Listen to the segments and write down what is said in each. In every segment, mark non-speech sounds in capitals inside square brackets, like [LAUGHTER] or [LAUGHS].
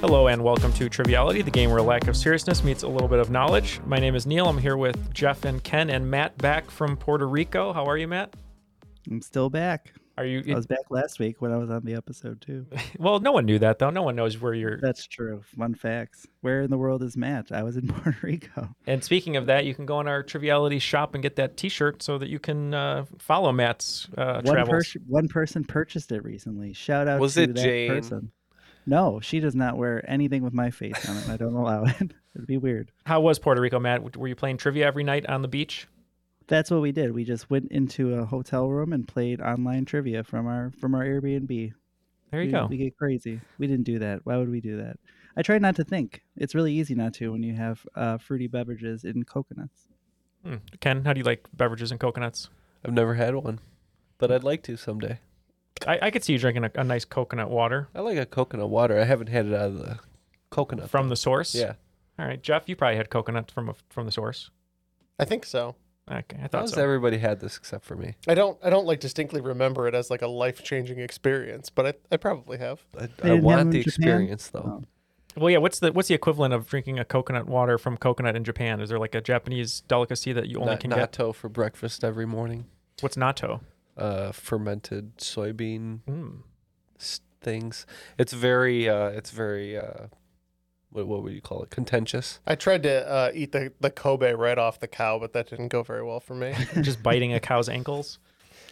Hello and welcome to Triviality, the game where a lack of seriousness meets a little bit of knowledge. My name is Neal. I'm here with Jeff and Ken and Matt back from Puerto Rico. How are you, Matt? I'm still back. Are you? I was back last week when I was on the episode too. [LAUGHS] well, no one knew that though. No one knows where you're. That's true. Fun facts. Where in the world is Matt? I was in [LAUGHS] Puerto Rico. And speaking of that, you can go on our Triviality shop and get that T-shirt so that you can uh, follow Matt's uh, one travels. one person purchased it recently. Shout out Was to it that Jane? person. No, she does not wear anything with my face on it. I don't allow it. [LAUGHS] It'd be weird. How was Puerto Rico, Matt? Were you playing trivia every night on the beach? That's what we did. We just went into a hotel room and played online trivia from our from our Airbnb. There you we, go. We get crazy. We didn't do that. Why would we do that? I try not to think. It's really easy not to when you have uh, fruity beverages in coconuts. Hmm. Ken, how do you like beverages and coconuts? I've never had one, but I'd like to someday. I, I could see you drinking a, a nice coconut water I like a coconut water. I haven't had it out of the coconut. from though. the source. Yeah. All right, Jeff, you probably had coconut from a, from the source. I think so. Okay, I thought has so. everybody had this except for me? I don't I don't like distinctly remember it as like a life changing experience, but I, I probably have. I, I didn't have want them the in Japan? experience though. Oh. Well, yeah. What's the what's the equivalent of drinking a coconut water from coconut in Japan? Is there like a Japanese delicacy that you only Na- can get? natto for breakfast every morning. What's natto? Uh, fermented soybean Mm. s- things. It's very. Uh, it's very. Uh, what, what would you call it? Contentious. I tried to uh, eat the, the Kobe right off the cow, but that didn't go very well for me. [LAUGHS] Just biting a cow's ankles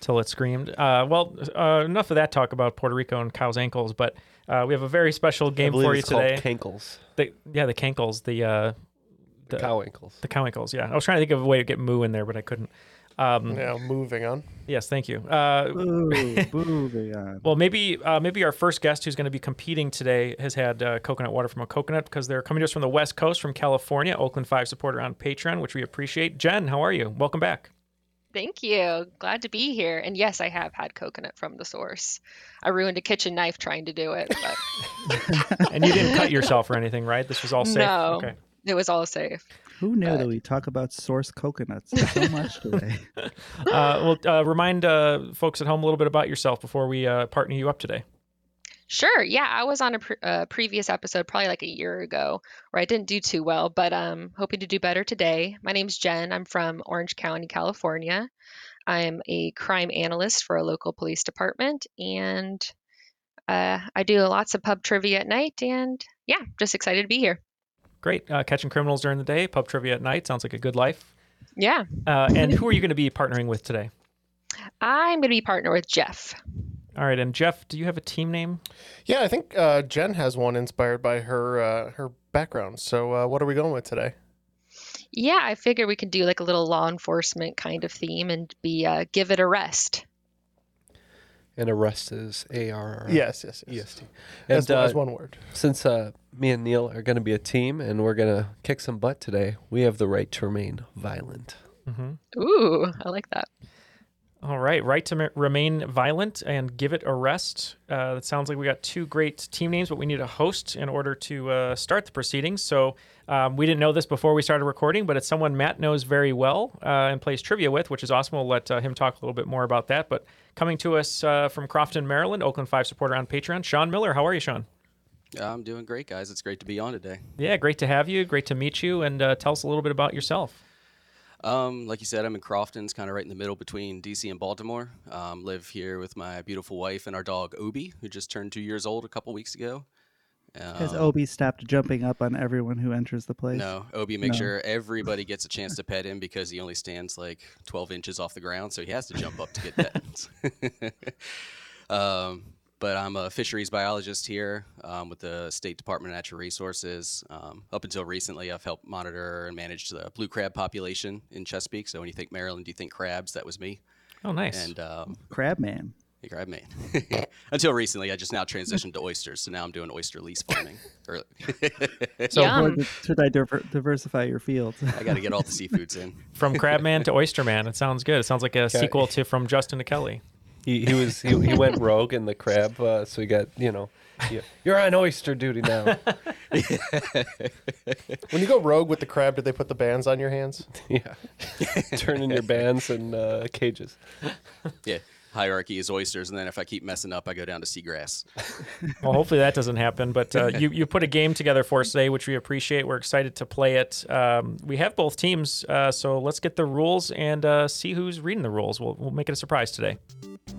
till it screamed. Uh, well, uh, enough of that talk about Puerto Rico and cow's ankles. But uh, we have a very special game believe for you it's called today. Cankles. The, yeah, the cankles. The uh, The, The- cow ankles. the cow ankles. Yeah, I was trying to think of a way to get moo in there, but I couldn't. Um, now moving on. Yes, thank you. Uh, Ooh, [LAUGHS] moving on. Well, maybe uh, maybe our first guest who's going to be competing today has had uh, coconut water from a coconut because they're coming to us from the West Coast, from California. Oakland Five supporter on Patreon, which we appreciate. Jenn, how are you? Welcome back. Thank you. Glad to be here. And yes, I have had coconut from the source. I ruined a kitchen knife trying to do it, but [LAUGHS] And you didn't cut yourself or anything, right? This was all safe. No. Okay. it was all safe. Who knew that we talk about source coconuts so much [LAUGHS] today? [LAUGHS] Uh, well, uh, remind uh, folks at home a little bit about yourself before we uh, partner you up today. Sure. Yeah, I was on a pre- uh, previous episode probably like a year ago where I didn't do too well, but um hoping to do better today. My name's Jenn. I'm from Orange County, California. I'm a crime analyst for a local police department and uh, I do lots of pub trivia at night and yeah, just excited to be here. Great. Uh, catching criminals during the day, pub trivia at night. Sounds like a good life. Yeah. Uh, and who are you going to be [LAUGHS] partnering with today? I'm going to be partner with Jeff. All right. And Jeff, do you have a team name? Yeah, I think uh, Jenn has one inspired by her uh, her background. So uh, what are we going with today? Yeah, I figure we could do like a little law enforcement kind of theme and be uh, give it a rest. And arrest is A R R Yes, yes, yes. E S T. As, uh, as one word. since uh, me and Neal are going to be a team and we're going to kick some butt today, we have the right to remain violent. hmm Ooh, I like that. All right, right to m- remain violent and give it a rest. Uh, it sounds like we got two great team names, but we need a host in order to uh, start the proceedings. So um, we didn't know this before we started recording, but it's someone Matt knows very well uh, and plays trivia with, which is awesome. We'll let uh, him talk a little bit more about that. But coming to us uh, from Crofton, Maryland, Oakland Five supporter on Patreon, Shaun Miller. How are you, Shaun? I'm doing great, guys. It's great to be on today. Yeah, great to have you. Great to meet you, and uh, tell us a little bit about yourself. Um, like you said, I'm in Crofton's kind of right in the middle between DC and Baltimore. Um, live here with my beautiful wife and our dog Obi, who just turned two years old a couple weeks ago. Has Um, Obi stopped jumping up on everyone who enters the place? No, Obi makes No. sure everybody gets a chance to pet him because he only stands like 12 inches off the ground, so he has to jump up to get pet. [LAUGHS] um, but I'm a fisheries biologist here um, with the State Department of Natural Resources. Um, up until recently, I've helped monitor and manage the blue crab population in Chesapeake. So when you think Maryland, you think crabs. That was me. Oh, nice. And um, Crab man. Hey, crab man. [LAUGHS] Until recently, I just now transitioned to oysters, so now I'm doing oyster lease farming. [LAUGHS] So- Yum. Or should I diver- diversify your fields? I got to get all the seafoods in. From Crabman to Oysterman. It sounds good. It sounds like a sequel to From Justin to Kelly. He, he was he, he went [LAUGHS] rogue in the crab, uh, so he got you know, you- you're on oyster duty now. [LAUGHS] When you go rogue with the crab, did they put the bands on your hands? [LAUGHS] yeah, turning your bands and uh, cages. Yeah. Hierarchy is oysters, and then if I keep messing up, I go down to seagrass. [LAUGHS] Well, hopefully that doesn't happen. But uh, you you put a game together for us today, which we appreciate. We're excited to play it. Um, we have both teams, uh, so let's get the rules and uh, see who's reading the rules. We'll we'll make it a surprise today.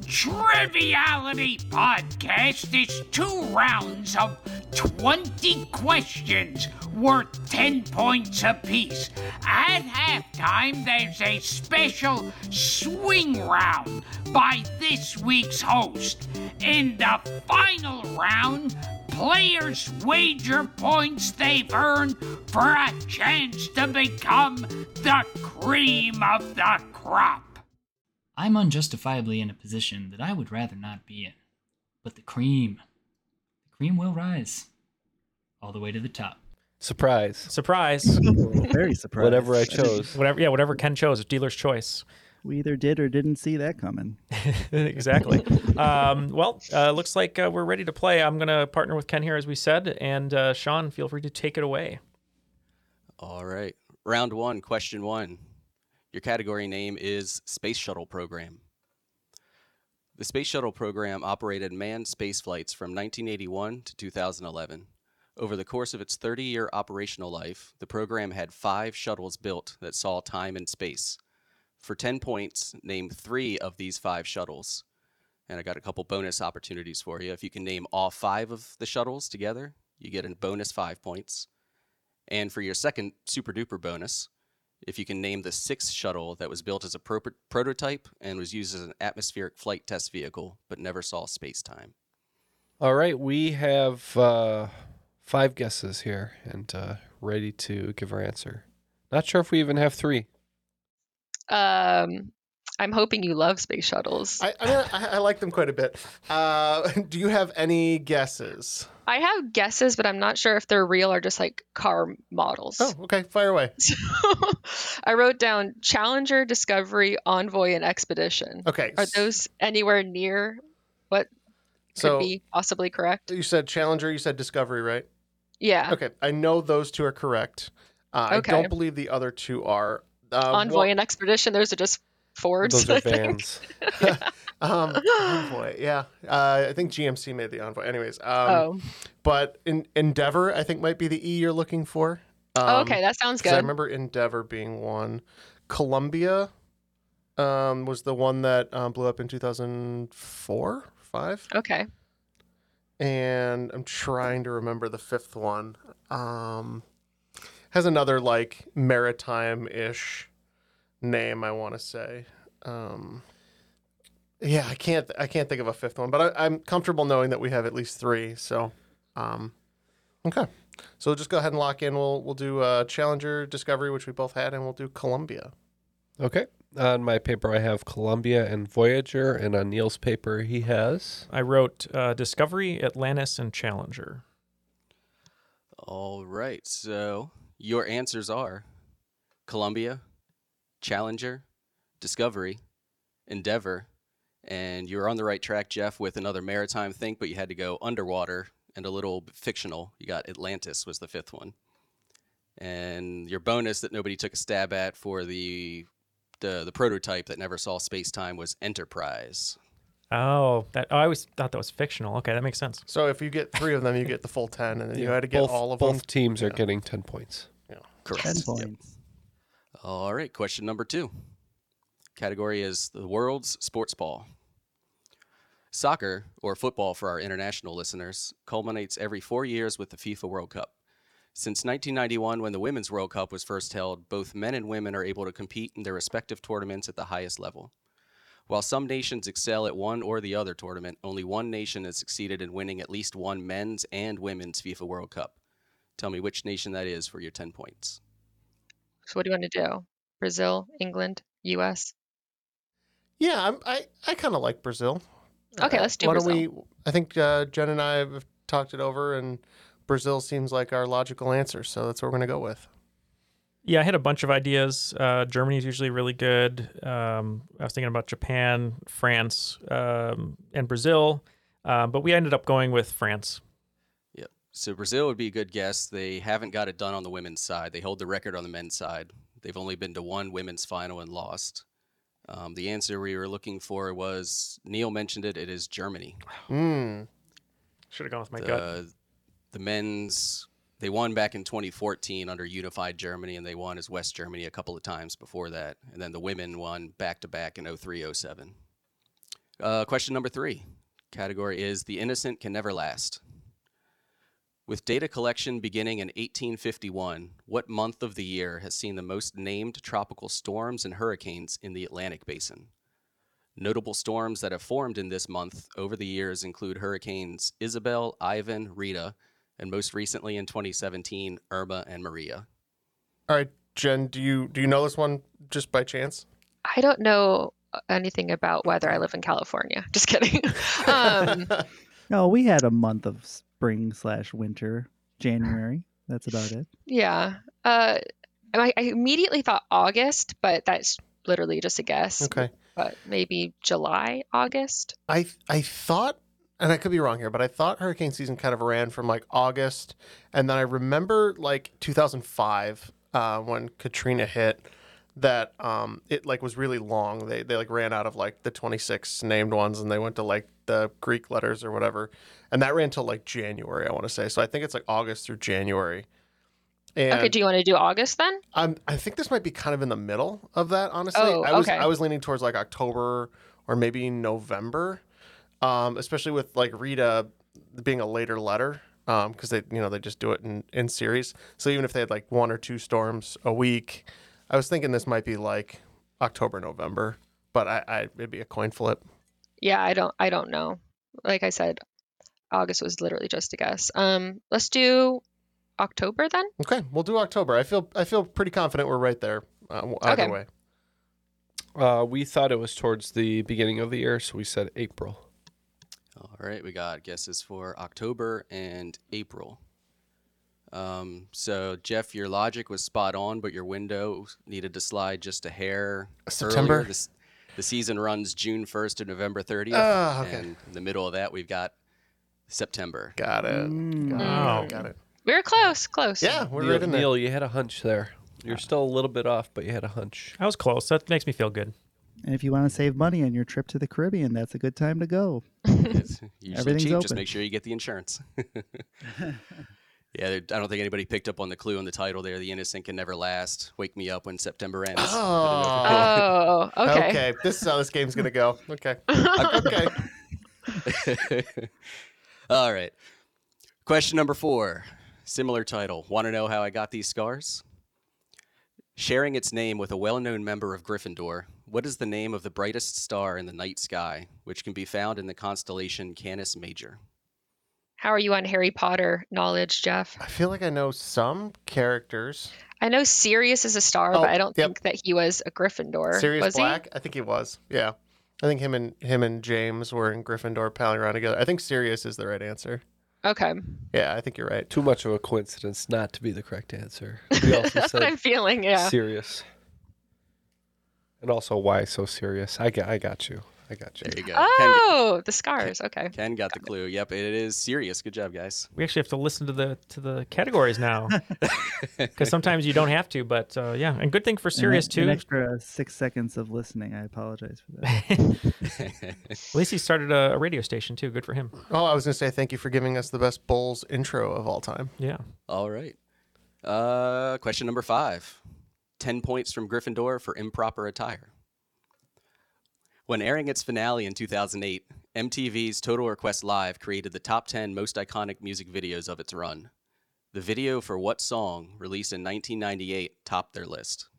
Triviality Podcast is two rounds of 20 questions worth 10 points apiece. At halftime, there's a special swing round by this week's host. In the final round, players wager points they've earned for a chance to become the cream of the crop. I'm unjustifiably in a position that I would rather not be in. But the cream, the cream will rise all the way to the top. Surprise! Surprise! [LAUGHS] Very surprised. Whatever I chose. whatever, yeah, whatever Ken chose, dealer's choice. We either did or didn't see that coming. [LAUGHS] exactly. Um, well, uh, looks like uh, we're ready to play. I'm gonna partner with Ken here, as we said, and uh, Shaun, feel free to take it away. All right. Round one, question one. Your category name is Space Shuttle Program. The Space Shuttle Program operated manned space flights from 1981 to 2011. Over the course of its 30 year operational life, the program had five shuttles built that saw time and space. For 10 points, name three of these five shuttles. And I got a couple bonus opportunities for you. If you can name all five of the shuttles together, you get a bonus five points. And for your second super duper bonus, if you can name the sixth shuttle that was built as a pro- prototype and was used as an atmospheric flight test vehicle but never saw space time. All right, we have uh, five guesses here and uh, ready to give our answer. Not sure if we even have three. Um, I'm hoping you love space shuttles. I, I, mean, I, I like them quite a bit. Uh, [LAUGHS] do you have any guesses? I have guesses, but I'm not sure if they're real or just like car models. Oh, okay. Fire away. [LAUGHS] So, [LAUGHS] I wrote down Challenger, Discovery, Envoy, and Expedition. Okay. Are those anywhere near what could So be possibly correct? you said Challenger, you said Discovery, right? Yeah. Okay. I know those two are correct. Uh, Okay. I don't believe the other two are. Uh, Envoy one- and Expedition, those are just Fords. Those are I think. vans. [LAUGHS] [LAUGHS] um, Envoy, yeah. Uh, I think GMC made the Envoy. Anyways, um, Oh. but in, Endeavour, I think might be the E you're looking for. Oh, Um, okay, that sounds good. I remember Endeavour being one. Columbia um, was the one that um, blew up in 2004, five. Okay. And I'm trying to remember the fifth one. Um, has another like maritime-ish name. I want to say. Um, yeah, I can't. I can't think of a fifth one, but I, I'm comfortable knowing that we have at least three. So, um, okay. So just go ahead and lock in. We'll we'll do uh, Challenger, Discovery, which we both had, and we'll do Columbia. Okay. On my paper, I have Columbia and Voyager, and on Neal's paper, he has. I wrote uh, Discovery, Atlantis, and Challenger. All right. So your answers are Columbia, Challenger, Discovery, Endeavour. And you're on the right track, Jeff, with another maritime thing, but you had to go underwater and a little fictional. You got Atlantis was the fifth one. And your bonus that nobody took a stab at for the the, the prototype that never saw space time was Enterprise. Oh, that oh, I always thought that was fictional. Okay, that makes sense. So if you get three of them, you get the full ten, and then you Yeah, had to get both, all of both them. Both teams are Yeah. getting 10 points. Yeah, correct. Ten Yep. points. All right, question number two. Category is the world's sports ball. Soccer, or football for our international listeners, culminates every four years with the FIFA World Cup. Since 1991, when the Women's World Cup was first held, both men and women are able to compete in their respective tournaments at the highest level. While some nations excel at one or the other tournament, only one nation has succeeded in winning at least one men's and women's FIFA World Cup. Tell me which nation that is for your 10 points. So what do you want to do? Brazil, England, U.S. Yeah, I'm, I I kind of like Brazil. Okay, let's do Why Brazil. don't we? I think uh, Jenn and I have talked it over, and Brazil seems like our logical answer, so that's what we're gonna go with. Yeah, I had a bunch of ideas. Uh, Germany's usually really good. Um, I was thinking about Japan, France, um, and Brazil, uh, but we ended up going with France. Yep. So Brazil would be a good guess. They haven't got it done on the women's side. They hold the record on the men's side. They've only been to one women's final and lost. Um, the answer we were looking for was Neal mentioned it. It is Germany. Mm. Should have gone with my the, gut. the men's they won back in 2014 under unified Germany, and they won as West Germany a couple of times before that. And then the women won back to back in 03 07. Uh, question number three category is The Innocent Can Never Last. With data collection beginning in 1851, what month of the year has seen the most named tropical storms and hurricanes in the Atlantic basin? Notable storms that have formed in this month over the years include hurricanes Isabel, Ivan, Rita, and most recently in 2017, Irma and Maria. All right, Jenn, do you do you know this one just by chance? I don't know anything about whether I live in California. Just kidding. [LAUGHS] um, No, we had a month of spring slash winter, January. That's about it. yeah. Uh, I, I immediately thought August, but that's literally just a guess. Okay. But maybe July, August. I I thought, and I could be wrong here, but I thought hurricane season kind of ran from like August, and then I remember like 2005 uh, when Katrina hit, that um it like was really long. They they like ran out of like the 26 named ones, and they went to like the Greek letters or whatever, and that ran till like January. I want to say, so I think it's like August through January. And okay, do you want to do August then? I'm, I think this might be kind of in the middle of that, honestly. Oh, I was okay. I was leaning towards like October or maybe November, um, especially with like Rita being a later letter, because they you know they just do it in in series. So even if they had like one or two storms a week, I was thinking this might be like October November, but I, I it'd be a coin flip. Yeah, I don't I don't know. Like I said, August was literally just a guess. Um, let's do October then. Okay, we'll do October. I feel I feel pretty confident we're right there. Uh, either Okay. way. Uh, we thought it was towards the beginning of the year, so we said April. All right, we got guesses for October and April. Um, so Jeff, your logic was spot on, but your window needed to slide just a hair. September? Earlier. This, the season runs June 1st to November 30th. Ah, okay. And in the middle of that, we've got September. Got it. Mm. Got, Wow. it. Got it. We were close, close. Yeah, we're Neal, right in there. Neal, you had a hunch there. You're still a little bit off, but you had a hunch. I was close. That makes me feel good. And if you want to save money on your trip to the Caribbean, that's a good time to go. [LAUGHS] Everything's cheap. Just make sure you get the insurance. [LAUGHS] yeah, I don't think anybody picked up on the clue in the title there. The innocent can never last. Wake me up when September ends. Oh. Oh, okay. Okay, this is how this game's gonna go. Okay. okay. [LAUGHS] All right. Question number four. Similar title. Want to know how I got these scars? Sharing its name with a well known member of Gryffindor, what is the name of the brightest star in the night sky, which can be found in the constellation Canis Major? How are you on Harry Potter knowledge, Jeff? I feel like I know some characters. I know Sirius is a star, Oh, but I don't yep. think that he was a Gryffindor. Sirius was Black. I think he was. Yeah. I think him and him and James were in Gryffindor palling around together. I think Sirius is the right answer. Okay. Yeah, I think you're right. Too much of a coincidence not to be the correct answer. We also [LAUGHS] That's what I'm feeling. Yeah. serious. And also, why so serious? I got, I got you. I got you. There you go. Oh, the scars. Okay. Ken, Ken got the clue. Yep, it is serious. Good job, guys. We actually have to listen to the to the categories now, [LAUGHS] because sometimes you don't have to. But uh, yeah, and good thing for serious An too. extra six seconds of listening. I apologize for that. [LAUGHS] [LAUGHS] At least he started a, a radio station too. Good for him. Oh, I was going to say thank you for giving us the best Bulls intro of all time. Yeah. All right. Uh, question number five 10 points from Gryffindor for improper attire. When airing its finale in 2008, MTV's Total Request Live created the top 10 most iconic music videos of its run. The video for what song, released in 1998, topped their list?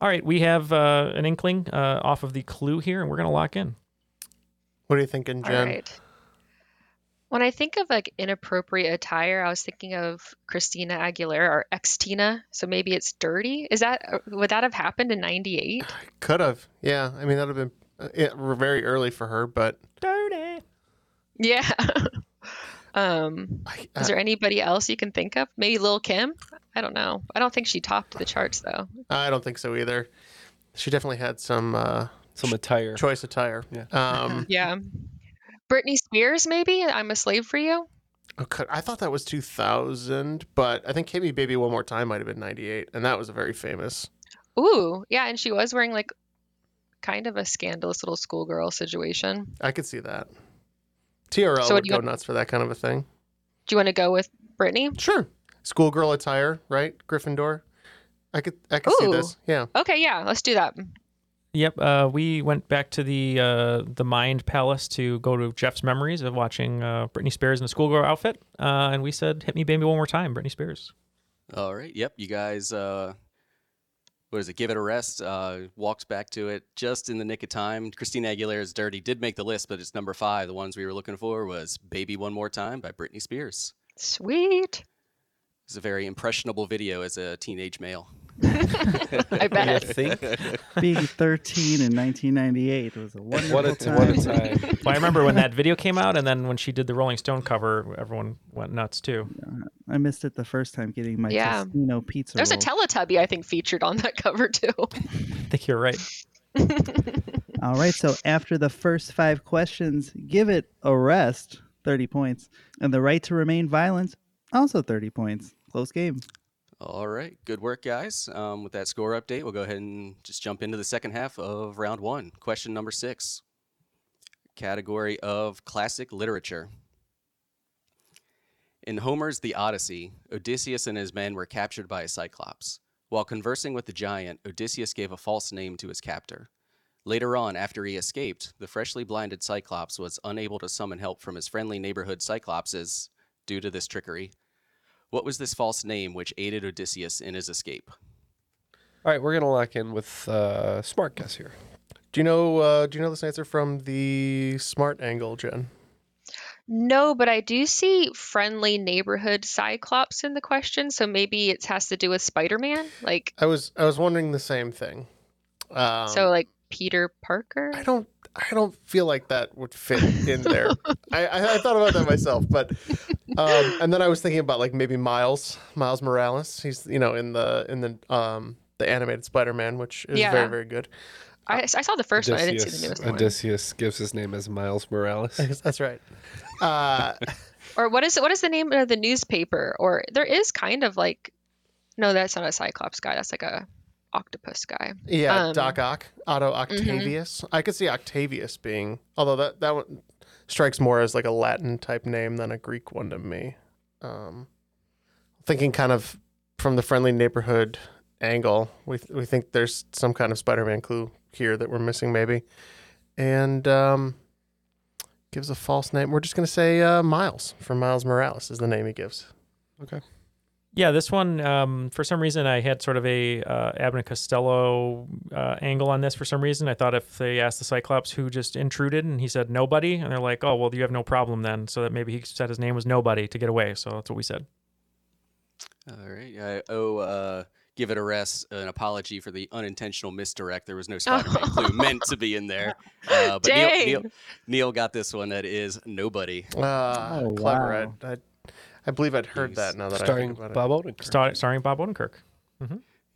All right, we have uh, an inkling uh, off of the clue here, and we're gonna lock in. What are you thinking, All Jenn? right. When I think of like inappropriate attire, I was thinking of Christina Aguilera or Xtina. So maybe it's dirty. Is that uh, would that have happened in '98? [SIGHS] Could have. Yeah. I mean, that would have been uh, it, very early for her, but Dirty. Yeah. [LAUGHS] um, is there anybody else you can think of? Maybe Lil Kim? I don't know. I don't think she topped the charts though. I don't think so either. She definitely had some uh, some attire, choice attire. Yeah. Um, [LAUGHS] Yeah. Britney Spears, maybe. I'm a slave for you. Oh, okay, I thought that was 2000, but I think "Hit Me Baby One More Time" might have been 98, and that was a very famous. Ooh, yeah, and she was wearing like kind of a scandalous little schoolgirl situation. I could see that. TRL So would go want- nuts for that kind of a thing. Do you want to go with Britney? Sure. Schoolgirl attire, right? Gryffindor. I could I could see this. Yeah. Okay, yeah, let's do that. Yep. Uh, we went back to the uh, the Mind Palace to go to Jeff's memories of watching uh, Britney Spears in a schoolgirl outfit, uh, and we said, "Hit me, baby, one more time, Britney Spears." All right. Yep. You guys, uh, what is it? Give it a rest. Uh, walked back to it just in the nick of time. Christina Aguilera's "Dirty" did make the list, but it's number five. The ones we were looking for was "Baby One More Time" by Britney Spears. Sweet. It's a very impressionable video as a teenage male. I bet. Being 13 in 1998 was a wonderful What a time. what a time. Well, I remember when that [LAUGHS] video came out, and then when she did the Rolling Stone cover, everyone went nuts too. I missed it the first time getting my Yeah. Tostino pizza There's a roll. Teletubby I think featured on that [LAUGHS] cover too. I think you're right. [LAUGHS] All right, so after the first five questions, give it a rest, 30 points. And the right to remain violent, also 30 points. Close game. All right. Good work, guys. Um, with that score update, we'll go ahead and just jump into the second half of round one. Question number six category of classic literature. In Homer's The Odyssey, Odysseus and his men were captured by a cyclops. While conversing with the giant, Odysseus gave a false name to his captor. Later on, after he escaped, the freshly blinded Cyclops was unable to summon help from his friendly neighborhood Cyclopses due to this trickery. What was this false name which aided Odysseus in his escape? All right, we're gonna lock in with uh, smart guess here. Do you know uh, do you know this answer from the smart angle, Jenn? No, but I do see friendly neighborhood Cyclops in the question, so maybe it has to do with Spider-Man, like I was I was wondering the same thing. Um, so like Peter Parker. I don't I don't feel like that would fit in there. [LAUGHS] I, I I thought about that myself, but um, and then I was thinking about like maybe Miles Miles Morales. He's you know in the in the um the animated Spider-Man, which is Yeah. very very good. I, I saw the first one. I didn't see the Odysseus, newest one. Odysseus gives his name as Miles Morales. [LAUGHS] That's right. Uh, [LAUGHS] Or what is what is the name of the newspaper? Or there is kind of like, no, that's not a Cyclops guy. That's like a octopus guy. Yeah, Um, Doc Ock, Otto Octavius. I could see Octavius being, although that that one strikes more as like a Latin type name than a Greek one to me. Um, thinking kind of from the friendly neighborhood angle, we we think there's some kind of Spider-Man clue here that we're missing maybe, and um, gives a false name. We're just gonna say uh, Miles from Miles Morales is the name he gives. Okay. Yeah, this one, um, for some reason, I had sort of a uh, Abbott and Costello uh, angle on this for some reason. I thought if they asked the Cyclops who just intruded, and he said nobody, and they're like, oh, well, you have no problem then. So that maybe he said his name was nobody to get away. So that's what we said. All right. I owe uh, Give It a Rest an apology for the unintentional misdirect. There was no Spider Man clue [LAUGHS] meant to be in there. Uh, but Neal, Dang. Neal, Neal got this one. That is nobody. Ah, Oh, clever. wow. I, I, I believe I'd heard He's that now that I Starring think about it. Bob Odenkirk. Star- starring Bob Odenkirk.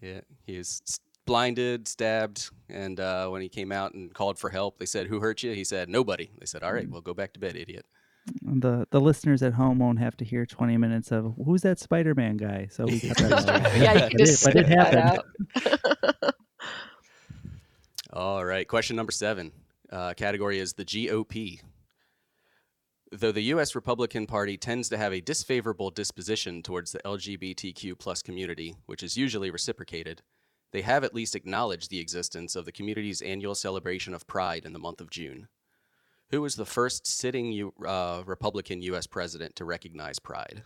Yeah, he is s- blinded, stabbed, and uh, when he came out and called for help, they said, "Who hurt you?" He said, "Nobody." They said, "All right, well, go back to bed, idiot." The the listeners at home won't have to hear 20 minutes of who's that Spider-Man guy. So we [LAUGHS] cut that out. Yeah, you but can just it, but it happened. [LAUGHS] All right, question number seven. Uh, category is the GOP. Though the U.S. Republican Party tends to have a disfavorable disposition towards the LGBTQ plus community, which is usually reciprocated, they have at least acknowledged the existence of the community's annual celebration of Pride in the month of June. Who was the first sitting U- uh, Republican U.S. president to recognize Pride?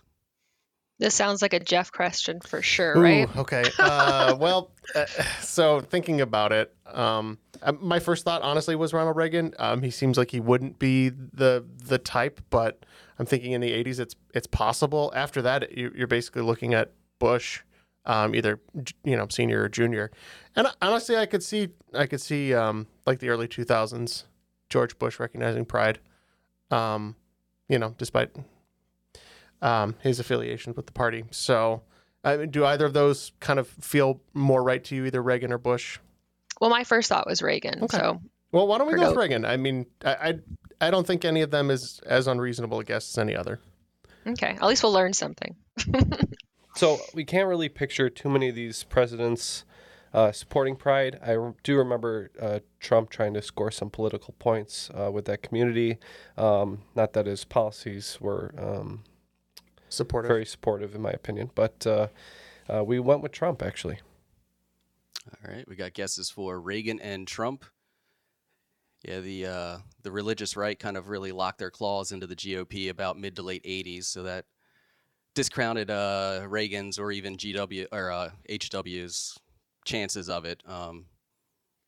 This sounds like a Jeff question for sure, Ooh, right? okay. [LAUGHS] Uh, well, uh, so thinking about it, um, uh, my first thought honestly was Ronald Reagan. Um, he seems like he wouldn't be the the type, but I'm thinking in the 80s it's it's possible. After that, you- you're basically looking at Bush, um, either you know senior or junior. And honestly, I could see I could see um, like the early 2000s, George Bush recognizing Pride. Um, you know, despite um, his affiliations with the party. So, I mean, do either of those kind of feel more right to you, either Reagan or Bush? Well, my first thought was Reagan. So Well, why don't we go with. Reagan? I mean, I, I I don't think any of them is as unreasonable a guess as any other. okay, at least we'll learn something. [LAUGHS] So we can't really picture too many of these presidents uh, supporting Pride. I do remember uh, Trump trying to score some political points uh, with that community. Um, not that his policies were um, Supportive. very supportive, in my opinion, but uh, uh, we went with Trump actually. All right, we got guesses for Reagan and Trump. Yeah, the uh, the religious right kind of really locked their claws into the GOP about mid to late '80s, so that discounted uh, Reagan's or even GW or uh, HW's chances of it. Um,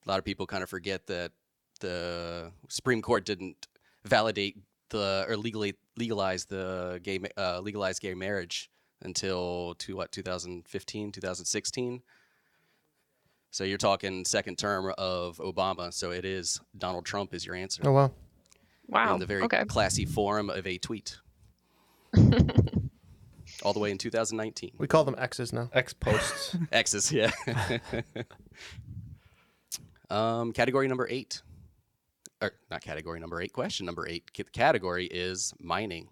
a lot of people kind of forget that the Supreme Court didn't validate the or legally legalize the gay ma- uh, legalize gay marriage until to what 2015 2016 so you're talking second term of Obama. So it is Donald Trump is your answer. Oh wow. Wow. In the very okay. classy form of a tweet. [LAUGHS] All the way in 2019. We call them X's now. x posts. [LAUGHS] X's, yeah. [LAUGHS] um, category number eight. Or not category number eight, question number eight. Category is mining.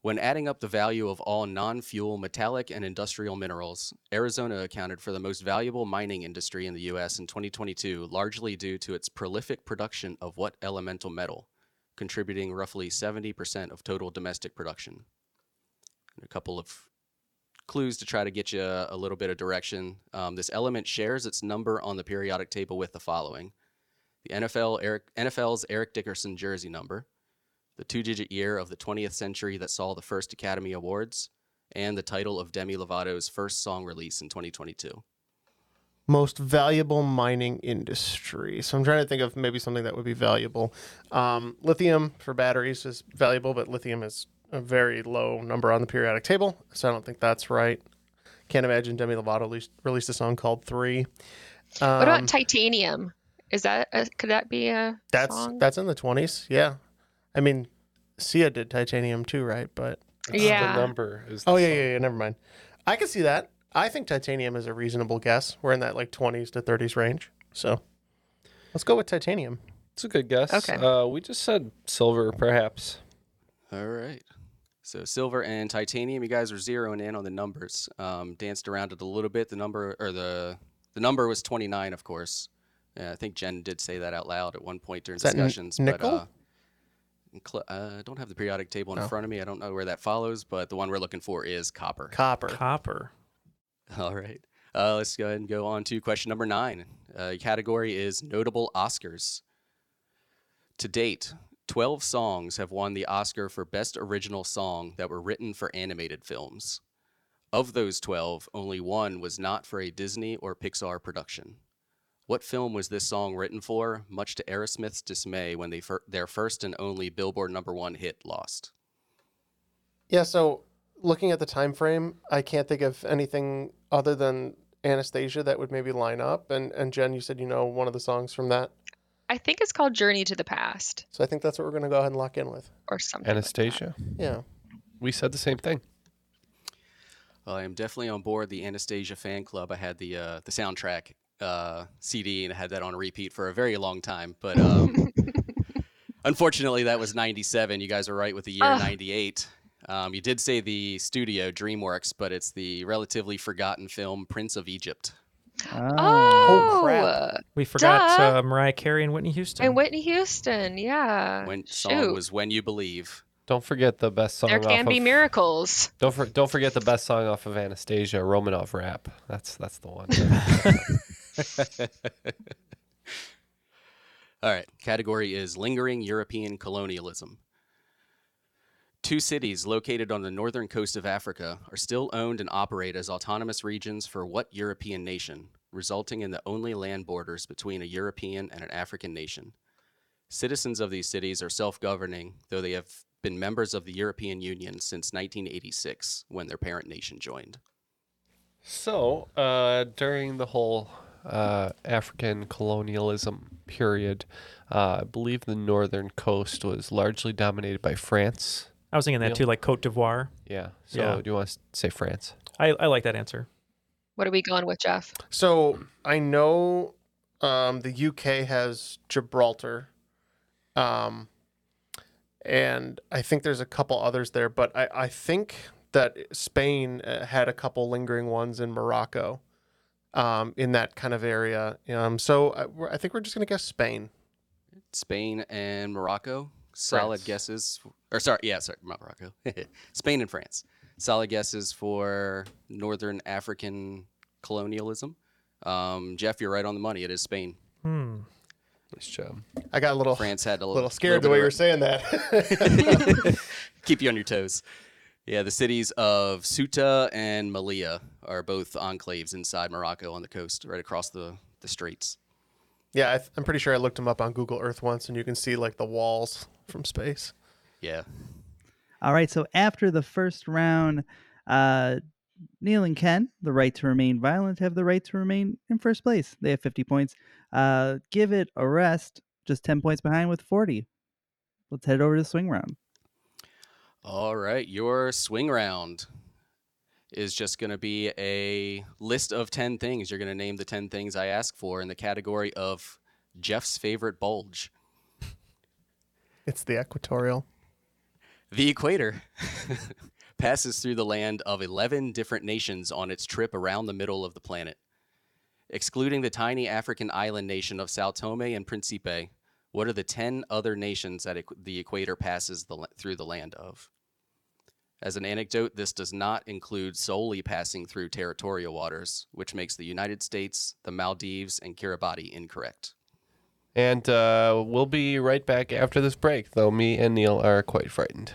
When adding up the value of all non fuel metallic and industrial minerals, Arizona accounted for the most valuable mining industry in the U.S. in 2022, largely due to its prolific production of what elemental metal, contributing roughly 70% of total domestic production. And a couple of clues to try to get you a, little bit of direction. Um, this element shares its number on the periodic table with the following the NFL Eric, NFL's Eric Dickerson jersey number, the two digit year of the 20th century that saw the first Academy Awards, and the title of Demi Lovato's first song release in 2022. Most valuable mining industry. So I'm trying to think of maybe something that would be valuable. Um, lithium for batteries is valuable, but lithium is a very low number on the periodic table, so I don't think that's right. Can't imagine Demi Lovato released, released a song called Three. Um, what about titanium? Is that a, could that be a that's song? that's in the 20s. Yeah, I mean, Sia did Titanium too, right? But Yeah. The number is. The oh yeah, song. yeah, yeah. Never mind. I can see that. I think Titanium is a reasonable guess. We're in that like 20s to 30s range. So let's go with Titanium. It's a good guess. Okay. Uh, we just said silver, perhaps. All right. So silver and titanium, you guys are zeroing in on the numbers. Um, danced around it a little bit. The number or the the number was 29, of course. Yeah, I think Jenn did say that out loud at one point during Is that n- discussions. nickel? But, uh, cl- uh, I don't have the periodic table in Oh. front of me. I don't know where that follows, but the one we're looking for is copper. Copper. Copper. [LAUGHS] All right. Uh, let's go ahead and go on to question number nine. Uh, category is notable Oscars. To date, 12 songs have won the Oscar for Best Original Song that were written for animated films. Of those 12, only one was not for a Disney or Pixar production. What film was this song written for, much to Aerosmith's dismay when they fir- their first and only Billboard number one hit lost? Yeah. So looking at the time frame, I can't think of anything other than Anastasia that would maybe line up. And and Jenn, you said you know one of the songs from that, I think it's called Journey to the Past so I think that's what we're gonna go ahead and lock in with. or something. like. Anastasia. Yeah. We said the same thing. Well, I am definitely on board the Anastasia fan club. I had the uh, the soundtrack uh, CD and had that on repeat for a very long time. But um, [LAUGHS] unfortunately, that was 97. You guys are right with the year Ugh. 98. Um, you did say the studio, DreamWorks, but it's the relatively forgotten film Prince of Egypt. Oh, oh crap. We forgot uh, Mariah Carey and Whitney Houston. and Whitney Houston, yeah. When song was When You Believe. Don't forget the best song. there off can be of, miracles. Don't for, don't forget the best song off of Anastasia, Romanov rap. That's that's the one. [LAUGHS] [LAUGHS] All right. Category is lingering European colonialism. Two cities located on the northern coast of Africa are still owned and operate as autonomous regions for what European nation, resulting in the only land borders between a European and an African nation. Citizens of these cities are self governing, though they have been members of the European Union since 1986, when their parent nation joined. So, uh, during the whole uh, African colonialism period, uh, I believe the northern coast was largely dominated by France. I was thinking that too, like Cote d'Ivoire. Yeah. So, Yeah. do you want to say France? I, I like that answer. What are we going with, Jeff? So I know um, the UK has Gibraltar, um, and I think there's a couple others there, but I, I think that Spain uh, had a couple lingering ones in Morocco, um, in that kind of area. Um, so I, I think we're just gonna guess Spain. Spain and Morocco. Solid France. guesses. Or sorry, yeah, sorry, not Morocco. [LAUGHS] Spain and France. Solid guesses for Northern African colonialism. Um, Jeff, you're right on the money. It is Spain. Hmm. Nice job. I got a little France had a little scared the way you were saying that. [LAUGHS] [LAUGHS] Keep you on your toes. Yeah, the cities of Ceuta and Melilla are both enclaves inside Morocco on the coast, right across the, the straits. yeah, I th- I'm pretty sure I looked them up on Google Earth once, and you can see like the walls from space. Yeah. All right, so after the first round, uh, Neal and Ken, the right to remain violent, have the right to remain in first place. They have 50 points. Uh, give it a rest, just 10 points behind with 40. Let's head over to the swing round. All right, your swing round is just going to be a list of 10 things. You're going to name the 10 things I ask for in the category of Jeff's favorite bulge. [LAUGHS] It's the equatorial. The equator [LAUGHS] passes through the land of 11 different nations on its trip around the middle of the planet. Excluding the tiny African island nation of Sao Tome and Principe, what are the 10 other nations that the equator passes the, through the land of? As an anecdote, this does not include solely passing through territorial waters, which makes the United States, the Maldives, and Kiribati incorrect. And uh, we'll be right back after this break, though me and Neal are quite frightened.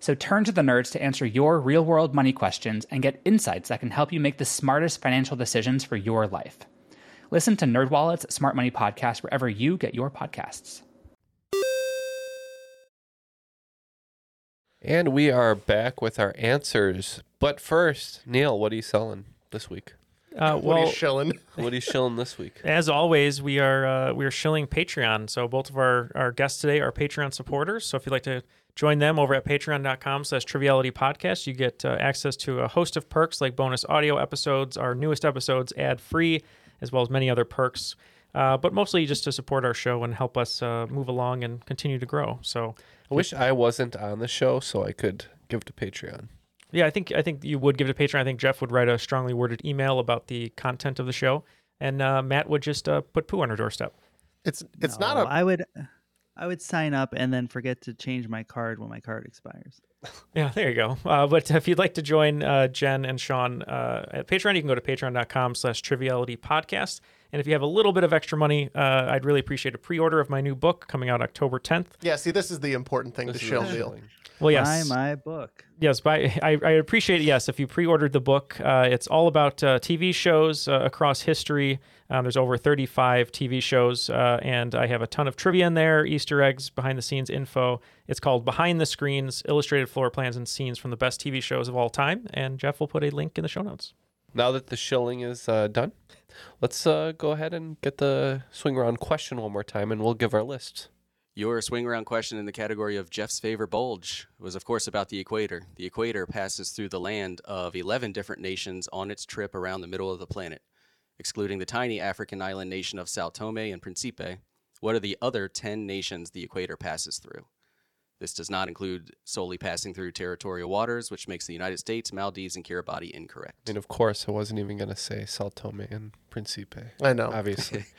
So turn to the nerds to answer your real world money questions and get insights that can help you make the smartest financial decisions for your life. Listen to NerdWallet's Smart Money Podcast wherever you get your podcasts. And we are back with our answers. But first, Neal, what are you selling this week? Uh, What are you shilling? [LAUGHS] What are you shilling this week? As always, we are uh, we are shilling Patreon. So both of our, our guests today are Patreon supporters. So if you'd like to join them over at patreon.com slash triviality podcast, you get uh, access to a host of perks like bonus audio episodes, our newest episodes ad free, as well as many other perks. Uh, but mostly just to support our show and help us uh, move along and continue to grow. So I wish I wasn't on the show so I could give to Patreon. Yeah, I think I think you would give to Patreon. I think Jeff would write a strongly worded email about the content of the show, and uh, Matt would just uh, put poo on her doorstep. It's it's No, not a I would I would sign up and then forget to change my card when my card expires. Yeah, there you go. Uh, but if you'd like to join uh, Jenn and Shaun uh, at Patreon, you can go to patreon.com slash triviality podcast. And if you have a little bit of extra money, uh, I'd really appreciate a pre-order of my new book coming out October 10th. yeah. See, this is the important thing to This is shill, Neal. Well, yes. Buy my book. Yes, by, I, I appreciate it. Yes, if you pre-ordered the book, uh, it's all about uh, TV shows uh, across history. Um, there's over 35 TV shows, uh, and I have a ton of trivia in there, Easter eggs, behind-the-scenes info. It's called Behind the Screens: Illustrated Floor Plans and Scenes from the Best TV Shows of All Time. And Jeff will put a link in the show notes. Now that the shilling is uh, done, let's uh, go ahead and get the swing around question one more time, and we'll give our list. Your swing around question in the category of Jeff's favorite bulge was, of course, about the equator. The equator passes through the land of 11 different nations on its trip around the middle of the planet, excluding the tiny African island nation of Sao Tome and Principe. What are the other 10 nations the equator passes through? This does not include solely passing through territorial waters, which makes the United States, Maldives, and Kiribati incorrect. I mean, of course, I wasn't even going to say Sao Tome and Principe. I know. Obviously. [LAUGHS]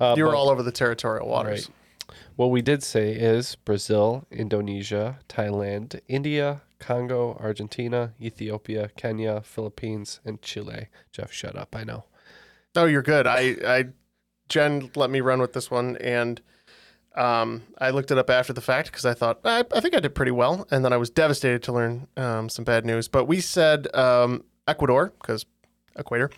Uh, you were but- all over the territorial waters. Right. What we did say is Brazil, Indonesia, Thailand, India, Congo, Argentina, Ethiopia, Kenya, Philippines, and Chile. Jeff, shut up. I know. No, you're good. I, I, Jenn let me run with this one, and um, I looked it up after the fact because I thought I, I think I did pretty well, and then I was devastated to learn um, some bad news. But we said um, Ecuador because equator,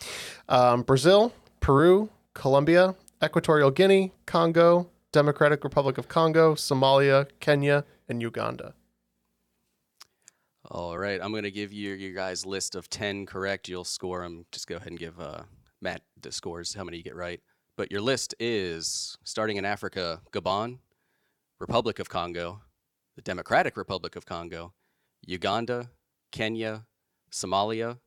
um, Brazil, Peru, Colombia, Equatorial Guinea, Congo, Democratic Republic of Congo, Somalia, Kenya, and Uganda. All right, I'm going to give you your guys' list of 10 correct. You'll score them. Just go ahead and give uh, Matt the scores, how many you get right. But your list is starting in Africa, Gabon, Republic of Congo, the Democratic Republic of Congo, Uganda, Kenya, Somalia.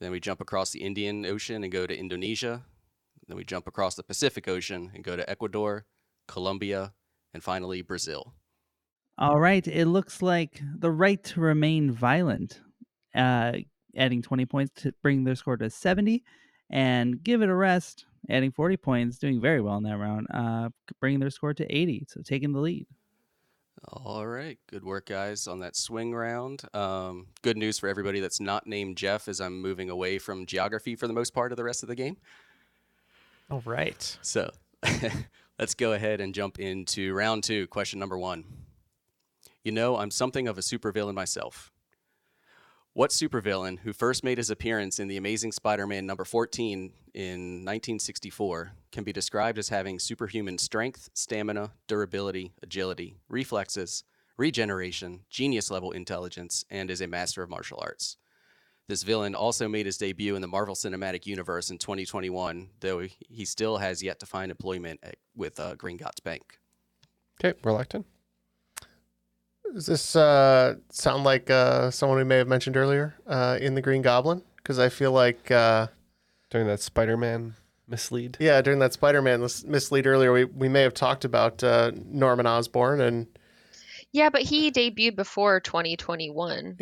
Then we jump across the Indian Ocean and go to Indonesia. Then we jump across the Pacific Ocean and go to Ecuador, Colombia, and finally Brazil. All right. It looks like the right to remain violent, uh, adding 20 points to bring their score to 70, and give it a rest, adding 40 points, doing very well in that round, uh, bringing their score to 80, so taking the lead. All right. Good work, guys, on that swing round. Um, good news for everybody that's not named Jeff as I'm moving away from geography for the most part of the rest of the game. All right. So [LAUGHS] let's go ahead and jump into round two. Question number one. You know, I'm something of a supervillain myself. What supervillain, who first made his appearance in The Amazing Spider Man number 14 in 1964, can be described as having superhuman strength, stamina, durability, agility, reflexes, regeneration, genius level intelligence, and is a master of martial arts? This villain also made his debut in the Marvel Cinematic Universe in 2021, though he- still has yet to find employment at, with uh, Gringotts Bank. Okay, Reluctant. Does this uh, sound like uh, someone we may have mentioned earlier uh, in the Green Goblin? Because I feel like uh, during that Spider-Man mislead. Yeah, during that Spider-Man mislead earlier, we, we may have talked about uh, Norman Osborn, and Yeah, but he debuted before 2021.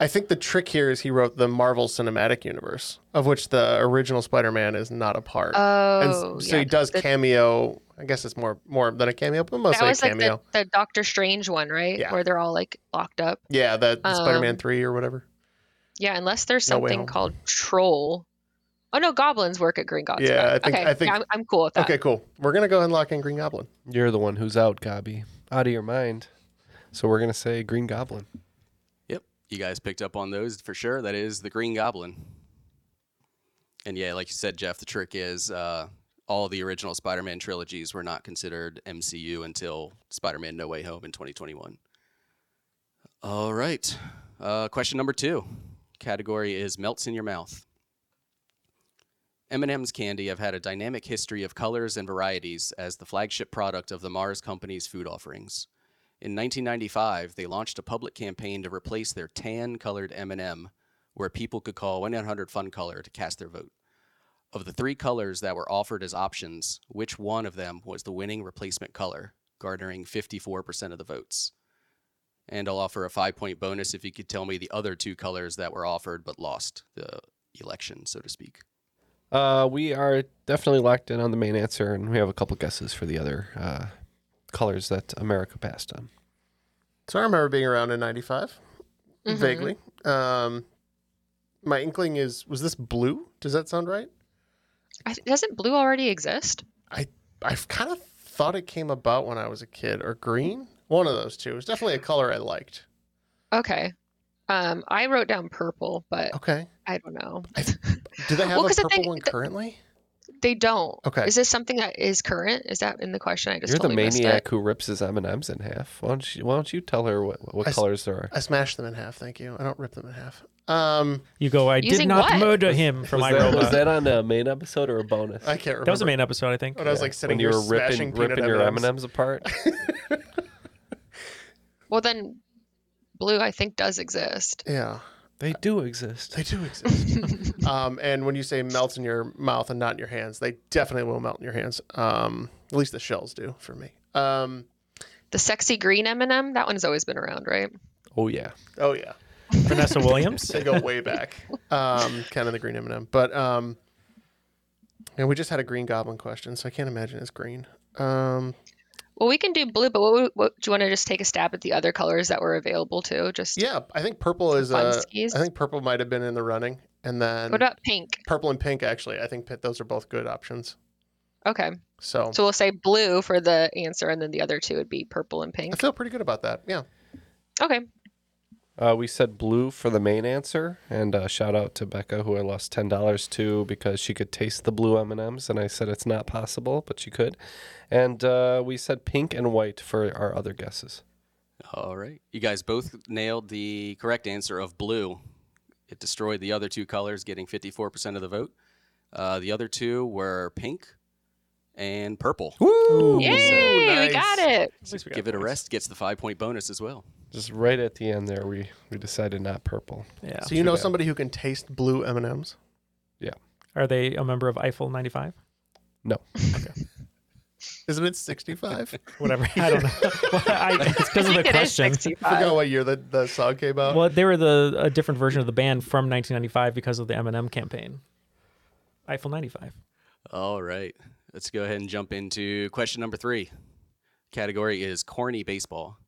I think the trick here is he wrote the Marvel Cinematic Universe, of which the original Spider-Man is not a part. and s- Oh, so yeah, he does the- cameo. I guess it's more more than a cameo, but that mostly a was like cameo. the, the Doctor Strange one, right? Yeah. Where they're all like locked up. yeah, the, the Spider-Man Um, three or whatever. Yeah, unless there's something Home. called Troll, Oh no, goblins work at Green Goblin. Yeah, I think- okay, I think- yeah, I'm, I'm cool with that. Okay, cool. We're gonna go ahead and lock in Green Goblin. You're the one who's out, Gobby. Out of your mind. So we're gonna say Green Goblin. You guys picked up on those for sure. That is the Green Goblin. And yeah, like you said, Jeff, the trick is uh, all the original Spider-Man trilogies were not considered MCU until Spider-Man: No Way Home in 2021. All right, uh, question number two. Category is melts in your mouth. M&M's candy have had a dynamic history of colors and varieties as the flagship product of the Mars Company's food offerings. In 1995, they launched a public campaign to replace their tan-colored M&M, where people could call 1-800-FUN-COLOR to cast their vote. Of the three colors that were offered as options, which one of them was the winning replacement color, garnering 54% of the votes? And I'll offer a five-point bonus if you could tell me the other two colors that were offered but lost the election, so to speak. Uh, we are definitely locked in on the main answer, and we have a couple guesses for the other uh, colors that America passed on. So I remember being around in '95, Mhm. vaguely. Um, my inkling is was this blue? Does that sound right? I, doesn't blue already exist? I I've kind of thought it came about when I was a kid, or green. One of those two. It was definitely a color I liked. Okay. Um, I wrote down purple, but Okay. I don't know. Do they [LAUGHS] have Well, a 'cause the purple thing- one currently? They don't. Okay. Is this something that is current? Is that in the question? I just You're the totally missed maniac it. who rips his M and M's in half. Why don't you? Why don't you tell her what, what I s- colors there are? I smashed them in half. Thank you. I don't rip them in half. Um, You go. I did not what? murder him for was, my that, robot. was that on a main episode or a bonus? I can't remember. That was the main episode, I think. When I was like sitting when you were ripping ripping your M and M's apart. [LAUGHS] Well, then blue, I think, does exist. Yeah, they do exist. they do exist. [LAUGHS] um, and when you say melts in your mouth and not in your hands, they definitely will melt in your hands. Um, at least the shells do for me. Um, The sexy green M&M, that one's always been around, right? Oh yeah. oh yeah, Vanessa Williams. they go way back. Um, kind of the green M&M, but um, and we just had a green goblin question, so I can't imagine it's green. Um, Well, we can do blue, but what, would- what do you want to just take a stab at the other colors that were available too? Just yeah, I think purple is. Uh. I think purple might have been in the running, and then What about pink? purple and pink. Actually, I think those are both good options. Okay, So, so we'll say blue for the answer, and then the other two would be purple and pink. I feel pretty good about that. Yeah. Okay, Uh, we said blue for the main answer, and uh, shout out to Becca who I lost ten dollars to because she could taste the blue M and M's, and I said it's not possible, but she could. And uh, we said pink and white for our other guesses. All right. You guys both nailed the correct answer of blue. It destroyed the other two colors, getting 54% of the vote. Uh, the other two were pink and purple. Woo! yay, we nice. got it. At we got Give it a rest, gets the five point bonus as well. Just right at the end there, we we decided not purple. Yeah. So you know bad. somebody who can taste blue M and M's? Yeah. Are they a member of Eiffel 95? No. Okay. [LAUGHS] Isn't it sixty five? [LAUGHS] Whatever. I don't know. Well, [LAUGHS] I, it's because of the I think it is question. 65. Forgot what year the, the song came out. Well, they were the a different version of the band from 1995 because of the M&M campaign. Eiffel 95. All right. Let's go ahead and jump into question number three. Category is corny baseball.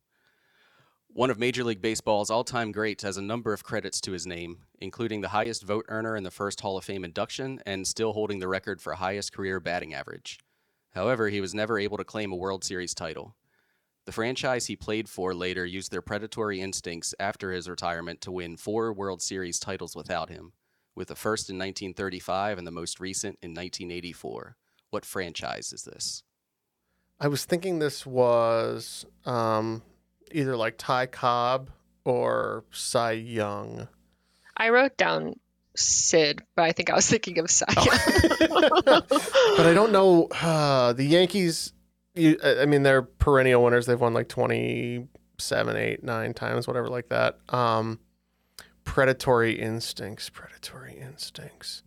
One of Major League Baseball's all time greats has a number of credits to his name, including the highest vote earner in the first Hall of Fame induction and still holding the record for highest career batting average. However, he was never able to claim a World Series title. The franchise he played for later used their predatory instincts after his retirement to win four World Series titles without him, with the first in 1935 and the most recent in 1984. What franchise is this? I was thinking this was um, either like Ty Cobb or Cy Young. I wrote down Sid, but I think I was thinking of Cy. [LAUGHS] but I don't know. Uh, [SIGHS] the Yankees, you, I I mean, they're perennial winners. They've won like 27, 8, 9 times, whatever, like that. Um, predatory instincts, predatory instincts.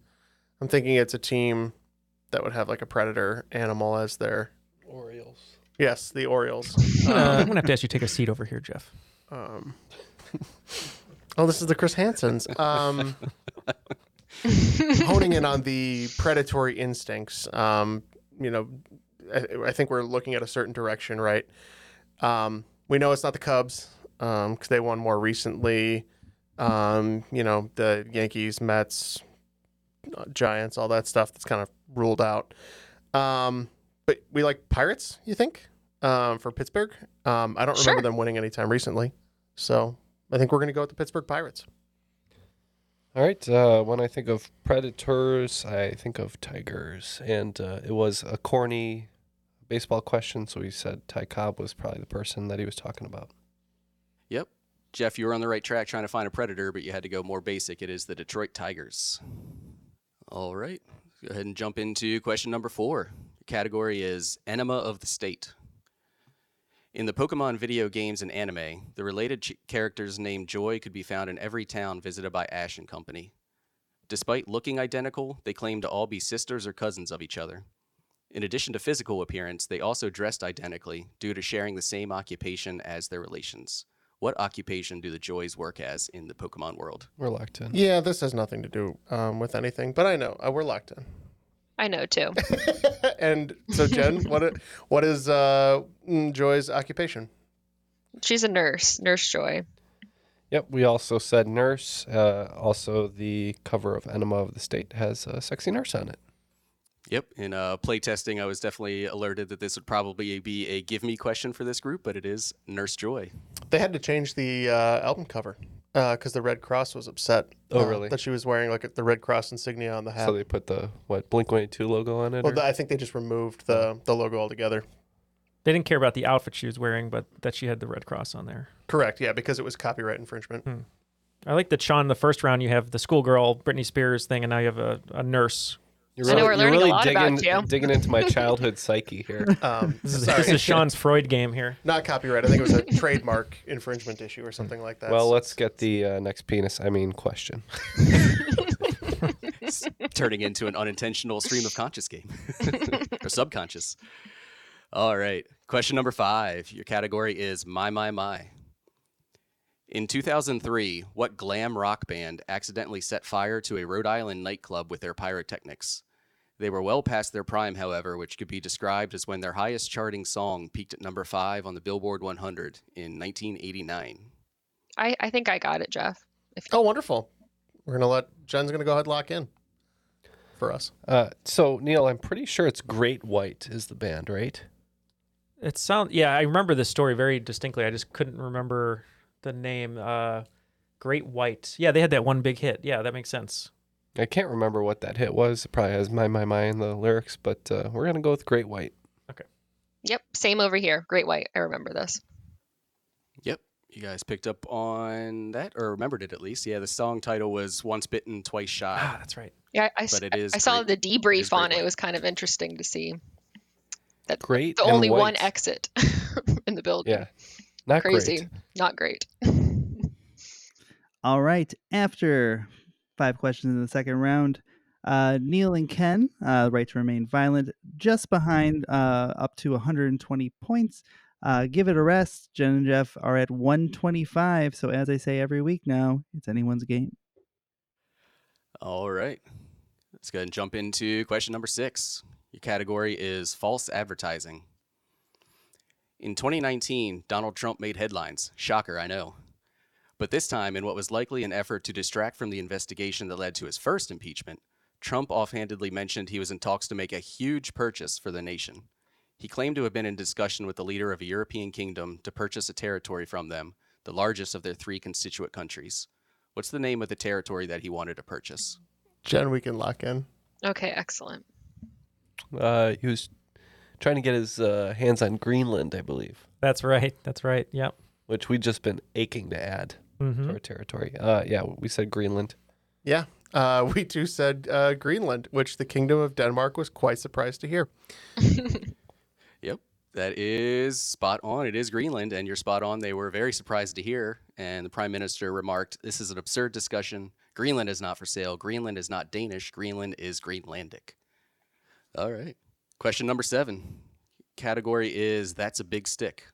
I'm thinking it's a team that would have like a predator animal as their. Orioles. Yes, the Orioles. I'm gonna, I'm Um, gonna have to ask you to take a seat over here, Jeff. um, [LAUGHS] oh, this is the Chris Hansons. Um, [LAUGHS] honing in on the predatory instincts. Um, you know, I, I think we're looking at a certain direction, right? Um, we know it's not the Cubs because they won more recently. Um, you know, the Yankees, Mets, uh, giants, all that stuff that's kind of ruled out. Um, but we like Pirates, you think, um, for Pittsburgh? Um, I don't remember Sure. them winning anytime recently. So I think we're going to go with the Pittsburgh Pirates. All right. Uh, when I think of predators, I think of tigers, and uh, it was a corny baseball question, so we said Ty Cobb was probably the person that he was talking about. Yep. Jeff, you were on the right track trying to find a predator, but you had to go more basic. It is the Detroit Tigers. All right. Go ahead and jump into question number four. Your category is Enema of the State. In the Pokemon video games and anime, the related ch- characters named Joy could be found in every town visited by Ash and company. Despite looking identical, they claim to all be sisters or cousins of each other. In addition to physical appearance, they also dressed identically due to sharing the same occupation as their relations. What occupation do the Joys work as in the Pokemon world? We're locked in. Yeah, this has nothing to do um, with anything, but I know uh, we're locked in. I know too. [LAUGHS] and so, Jenn, what what is uh, mm, Joy's occupation? She's a nurse, Nurse Joy. Yep. We also said nurse. Uh, also, the cover of Enema of the State has a sexy nurse on it. Yep. In uh, playtesting, I was definitely alerted that this would probably be a give me question for this group, but it is Nurse Joy. They had to change the uh, album cover because the Red Cross was upset. Oh, uh, really? That she was wearing like the Red Cross insignia on the hat. So they put the what Blink One Eight Two logo on it. well, or- th- I think they just removed the the logo altogether. They didn't care about the outfit she was wearing, but that she had the Red Cross on there. Correct. Yeah, because it was copyright infringement. Hmm. I like that, Shaun. The first round, you have the schoolgirl Britney Spears thing, and now you have a, a nurse. You're I know we're you're learning a really lot digging, about you. digging into my childhood psyche here. [LAUGHS] Um, [LAUGHS] This is, this is Shaun's Freud game here. Not copyright. I think it was a trademark infringement issue or something like that. well, let's get the uh, next penis. I mean, question. [LAUGHS] It's turning into an unintentional stream of conscious game or subconscious. All right. Question number five. Your category is My, My, My. In 2003, what glam rock band accidentally set fire to a Rhode Island nightclub with their pyrotechnics? They were well past their prime, however, which could be described as when their highest charting song peaked at number five on the Billboard 100 in 1989. I, I think I got it, Jeff. Oh, wonderful. We're gonna let Jenn's gonna go ahead and lock in for us. Uh, so Neal, I'm pretty sure it's Great White is the band, right? It sounds, yeah, I remember this story very distinctly. I just couldn't remember the name. Uh, Great White. Yeah, they had that one big hit. Yeah, that makes sense. I can't remember what that hit was. It probably has my my my in the lyrics, but uh, we're gonna go with Great White. Okay. Yep, same over here. Great White. I remember this. Yep. You guys picked up on that or remembered it at least. Yeah, the song title was Once Bitten, Twice Shy. Ah, that's right. Yeah, I, s- But it is I saw great- the debrief Great on it. White. It was kind of interesting to see. That Great. the and only one exit [LAUGHS] in the building. Yeah, not Crazy. great. Not great. [LAUGHS] All right. After five questions in the second round, uh, Neal and Ken, uh, right to remain violent, just behind, uh, up to 120 points. Uh, give it a rest. Jenn and Jeff are at 125. So as I say every week now, it's anyone's game. All right. Let's go ahead and jump into question number six. Your category is false advertising. In 2019, Donald Trump made headlines. Shocker, I know. But this time, in what was likely an effort to distract from the investigation that led to his first impeachment, Trump offhandedly mentioned he was in talks to make a huge purchase for the nation. He claimed to have been in discussion with the leader of a European kingdom to purchase a territory from them, the largest of their three constituent countries. What's the name of the territory that he wanted to purchase? Jenn, we can lock in. Okay, excellent. Uh, he was trying to get his uh, hands on Greenland, I believe, That's right. That's right. Yep. which we've just been aching to add Mhm. to our territory. Uh, yeah, we said Greenland. Yeah. Uh, we too said uh, Greenland, which the Kingdom of Denmark was quite surprised to hear. [LAUGHS] Yep, that is spot on. It is Greenland, and you're spot on. They were very surprised to hear, and the prime minister remarked, "This is an absurd discussion. Greenland is not for sale. Greenland is not Danish. Greenland is Greenlandic." All right. Question number seven. Category is that's a big stick.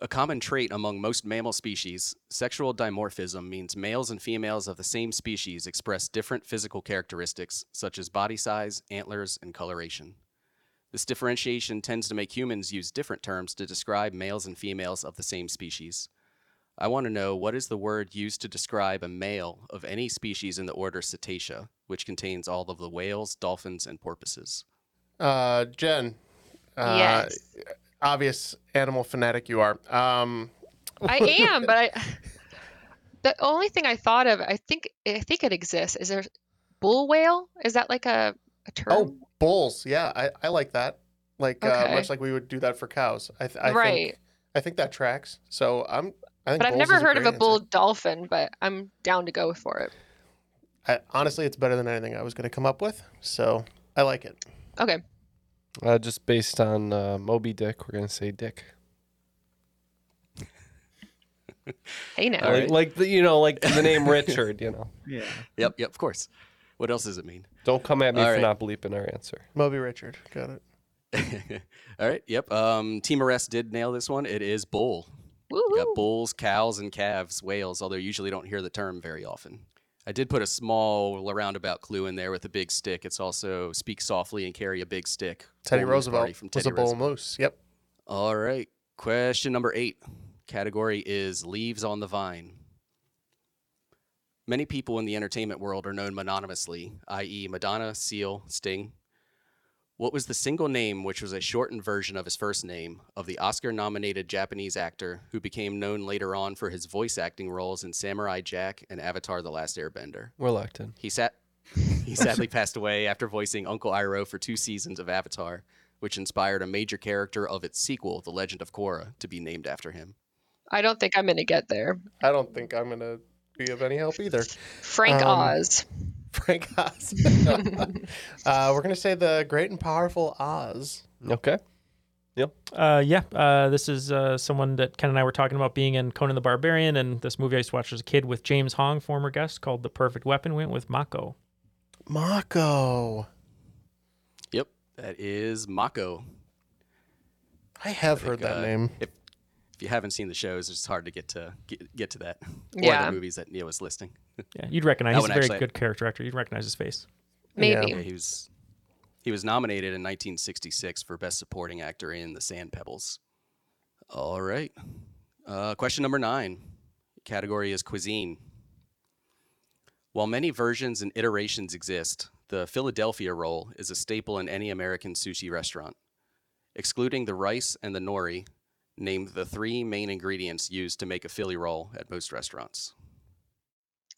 A common trait among most mammal species, sexual dimorphism means males and females of the same species express different physical characteristics such as body size, antlers, and coloration. This differentiation tends to make humans use different terms to describe males and females of the same species. I want to know what is the word used to describe a male of any species in the order Cetacea, which contains all of the whales, dolphins, and porpoises. Uh, Jenn. Uh, Yes. Obvious animal fanatic you are. Um, [LAUGHS] I am, but I. The only thing I thought of, I think, I think it exists. Is there bull whale? Is that like a, a term? Oh, bulls. Yeah, I, I like that. Like uh, much like we would do that for cows. I, th- I Right. think I think that tracks. So I'm. I think but I've never heard of a bull dolphin, but I'm down to go for it. I, honestly, it's better than anything I was going to come up with. So I like it. Okay. Uh, just based on uh, Moby Dick, we're gonna say Dick. [LAUGHS] Hey now. Like, right. like the, you know, like the name Richard. You know. [LAUGHS] Yeah. Yep, yep, of course. What else does it mean? Don't come at me All for right. not bleeping our answer. Moby Richard. Got it. [LAUGHS] All right, yep. Um, Team Arrest did nail this one. It is bull. You got bulls, cows, and calves, whales, although you usually don't hear the term very often. I did put a small roundabout clue in there with a big stick. It's also speak softly and carry a big stick. Teddy Bull Moose Party Roosevelt from was Teddy a bull Roosevelt. moose. Yep. All right. Question number eight. Category is leaves on the vine. Many people in the entertainment world are known mononymously, i.e., Madonna, Seal, Sting. What was the single name, which was a shortened version of his first name, of the Oscar nominated Japanese actor who became known later on for his voice acting roles in Samurai Jack and Avatar The Last Airbender? We're locked in. He sat. He sadly passed away after voicing Uncle Iroh for two seasons of Avatar, which inspired a major character of its sequel, The Legend of Korra, to be named after him. I don't think I'm gonna get there. I don't think I'm going to be of any help either. Frank Um, Oz. Frank Oz. [LAUGHS] uh, we're going to say the great and powerful Oz. Okay. Yep. Uh, yeah, uh, this is uh, someone that Ken and I were talking about being in Conan the Barbarian, and this movie I used to watch as a kid with James Hong, former guest, called The Perfect Weapon. Went with Mako. Mako. Yep, that is Mako. I have think, heard that uh, name. If, if you haven't seen the shows, it's hard to get to get, get to that. Or Yeah. the movies that Neal was listing. Yeah, you'd recognize. That He's a very actually- good character actor. You'd recognize his face. Maybe. Yeah, he was he was nominated in 1966 for Best Supporting Actor in The Sand Pebbles. All right. Uh, question number nine. Category is cuisine. While many versions and iterations exist, the Philadelphia roll is a staple in any American sushi restaurant. Excluding the rice and the nori, name the three main ingredients used to make a Philly roll at most restaurants.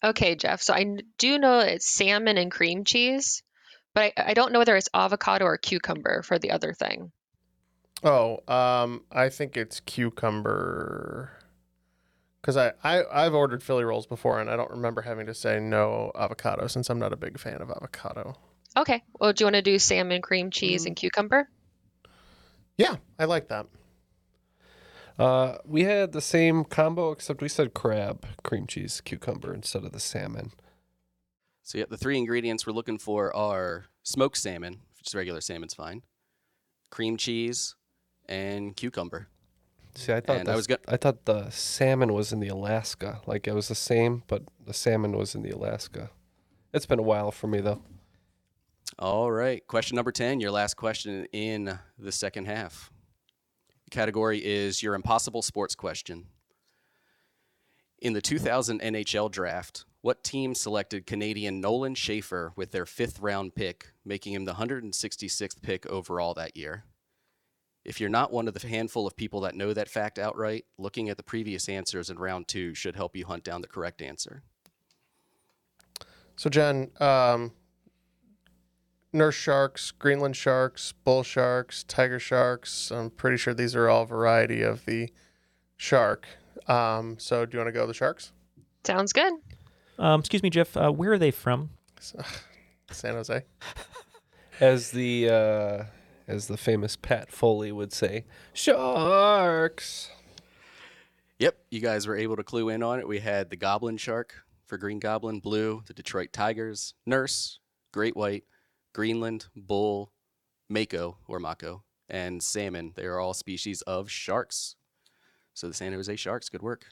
Okay, Jeff. So I n- do know it's salmon and cream cheese, but I, I don't know whether it's avocado or cucumber for the other thing. Oh, um, I think it's cucumber. Because I, I, I've ordered Philly rolls before, and I don't remember having to say no avocado since I'm not a big fan of avocado. Okay. Well, do you want to do salmon, cream cheese, Mm. and cucumber? Yeah, I like that. Uh, we had the same combo, except we said crab, cream cheese, cucumber instead of the salmon. So yeah, the three ingredients we're looking for are smoked salmon, which is regular salmon's fine, cream cheese, and cucumber. See, I thought And I was go- I thought the salmon was in the Alaska. Like it was the same, but the salmon was in the Alaska. It's been a while for me though. All right, question number 10, your last question in the second half. Category is your impossible sports question. In the 2000 NHL draft, what team selected Canadian Nolan Schaefer with their fifth round pick, making him the 166th pick overall that year? If you're not one of the handful of people that know that fact outright, looking at the previous answers in round two should help you hunt down the correct answer. So, Jenn, um, nurse sharks, Greenland sharks, bull sharks, tiger sharks. I'm pretty sure these are all variety of the shark. Um, so, do you want to go with the sharks? Sounds good. Um, excuse me, Jeff. Uh, where are they from? San Jose. As the uh, as the famous Pat Foley would say, sharks. Yep, you guys were able to clue in on it. We had the Goblin Shark for Green Goblin, Blue, the Detroit Tigers, Nurse, Great White, Greenland, Bull, Mako or Mako, and Salmon. They are all species of sharks. So the San Jose Sharks, good work.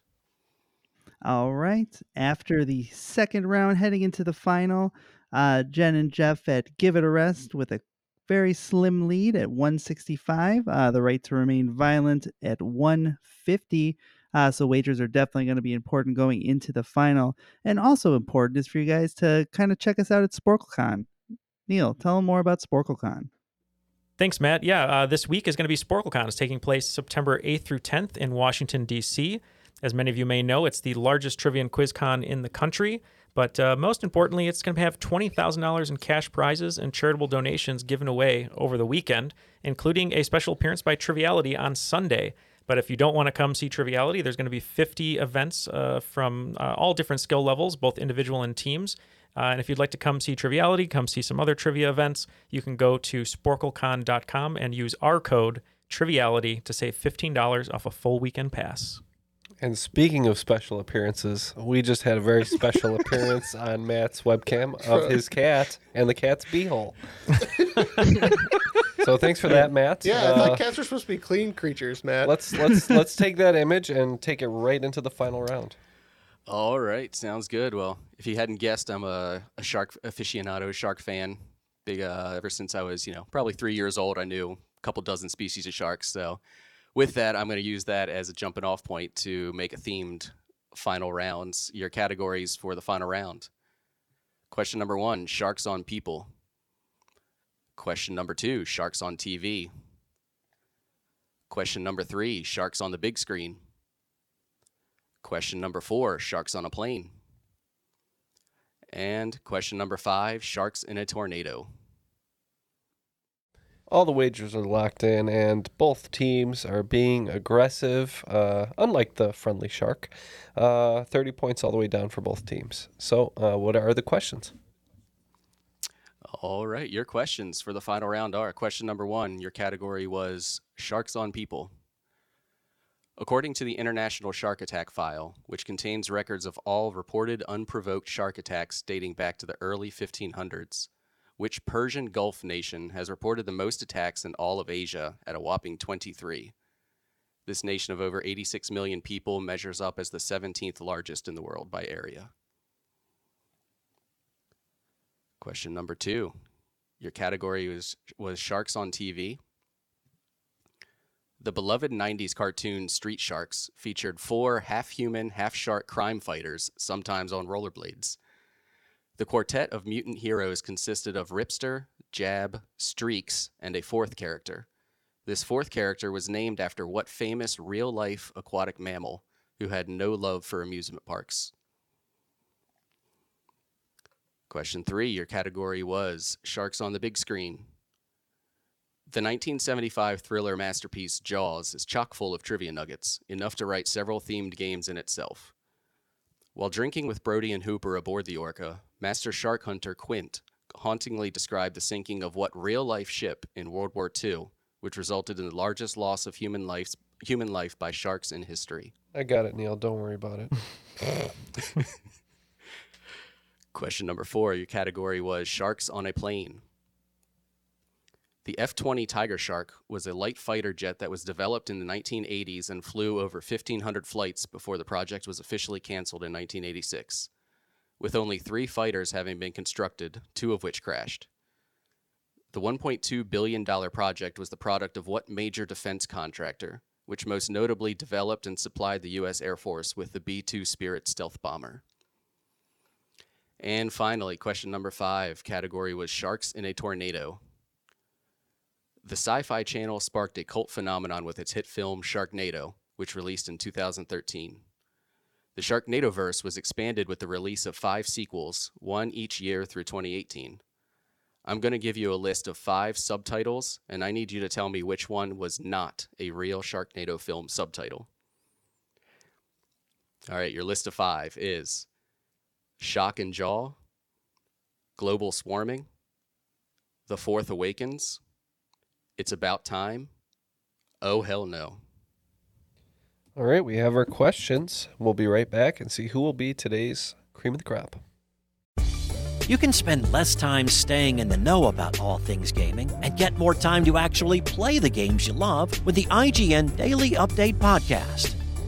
All right. After the second round, heading into the final, uh, Jenn and Jeff at Give It a Rest with a very slim lead at 165. Uh, the right to remain violent at 150. Uh, so wagers are definitely going to be important going into the final. And also important is for you guys to kind of check us out at SporcleCon. Neal, tell them more about SporcleCon. Thanks, Matt. Yeah, uh, this week is going to be SporcleCon. It's taking place September 8th through 10th in Washington, D.C. As many of you may know, it's the largest trivia and quiz con in the country. But uh, most importantly, it's going to have $20,000 in cash prizes and charitable donations given away over the weekend, including a special appearance by Triviality on Sunday. But if you don't want to come see Triviality, there's going to be 50 events uh, from uh, all different skill levels, both individual and teams. Uh, and if you'd like to come see Triviality, come see some other trivia events, you can go to sporclecon.com and use our code Triviality to save $15 off a full weekend pass. And speaking of special appearances, we just had a very [LAUGHS] special appearance on Matt's webcam of his cat and the cat's beehole. [LAUGHS] so thanks for that, Matt. Yeah, I Uh, thought cats are supposed to be clean creatures, Matt. let's let's let's take that image and take it right into the final round. All right, sounds good. Well, if you hadn't guessed, I'm a, a shark aficionado, shark fan. Big uh, ever since I was, you know, probably three years old. I knew a couple dozen species of sharks. So, with that, I'm going to use that as a jumping off point to make a themed final rounds. Your categories for the final round. Question number one: Sharks on people. Question number two: Sharks on TV. Question number three: Sharks on the big screen. Question number four Sharks on a plane. And question number five Sharks in a tornado. All the wagers are locked in, and both teams are being aggressive, uh, unlike the friendly shark. Uh, 30 points all the way down for both teams. So, uh, what are the questions? All right, your questions for the final round are question number one Your category was Sharks on People. According to the International Shark Attack File, which contains records of all reported unprovoked shark attacks dating back to the early 1500s, which Persian Gulf nation has reported the most attacks in all of Asia at a whopping 23? This nation of over 86 million people measures up as the 17th largest in the world by area. Question number two. Your category was, was Sharks on TV. The beloved 90s cartoon Street Sharks featured four half human, half shark crime fighters, sometimes on rollerblades. The quartet of mutant heroes consisted of Ripster, Jab, Streex, and a fourth character. This fourth character was named after what famous real life aquatic mammal who had no love for amusement parks? Question three Your category was Sharks on the Big Screen. The 1975 thriller masterpiece Jaws is chock full of trivia nuggets, enough to write several themed games in itself. While drinking with Brody and Hooper aboard the Orca, Master Shark Hunter Quint hauntingly described the sinking of what real life ship in World War II, which resulted in the largest loss of human life, human life by sharks in history. I got it, Neal. Don't worry about it. [LAUGHS] [LAUGHS] Question number four Your category was Sharks on a Plane. The F 20 Tiger Shark was a light fighter jet that was developed in the 1980s and flew over 1,500 flights before the project was officially canceled in 1986, with only three fighters having been constructed, two of which crashed. The $1.2 billion project was the product of what major defense contractor, which most notably developed and supplied the U.S. Air Force with the B 2 Spirit stealth bomber? And finally, question number five category was Sharks in a Tornado. The Sci Fi Channel sparked a cult phenomenon with its hit film Sharknado, which released in 2013. The Sharknadoverse was expanded with the release of five sequels, one each year through 2018. I'm going to give you a list of five subtitles, and I need you to tell me which one was not a real Sharknado film subtitle. All right, your list of five is Shock and Jaw, Global Swarming, The Fourth Awakens, It's About Time, Oh Hell No. All right, we have our questions. We'll be right back and see who will be today's cream of the crop. You can spend less time staying in the know about all things gaming and get more time to actually play the games you love with the IGN Daily Update Podcast.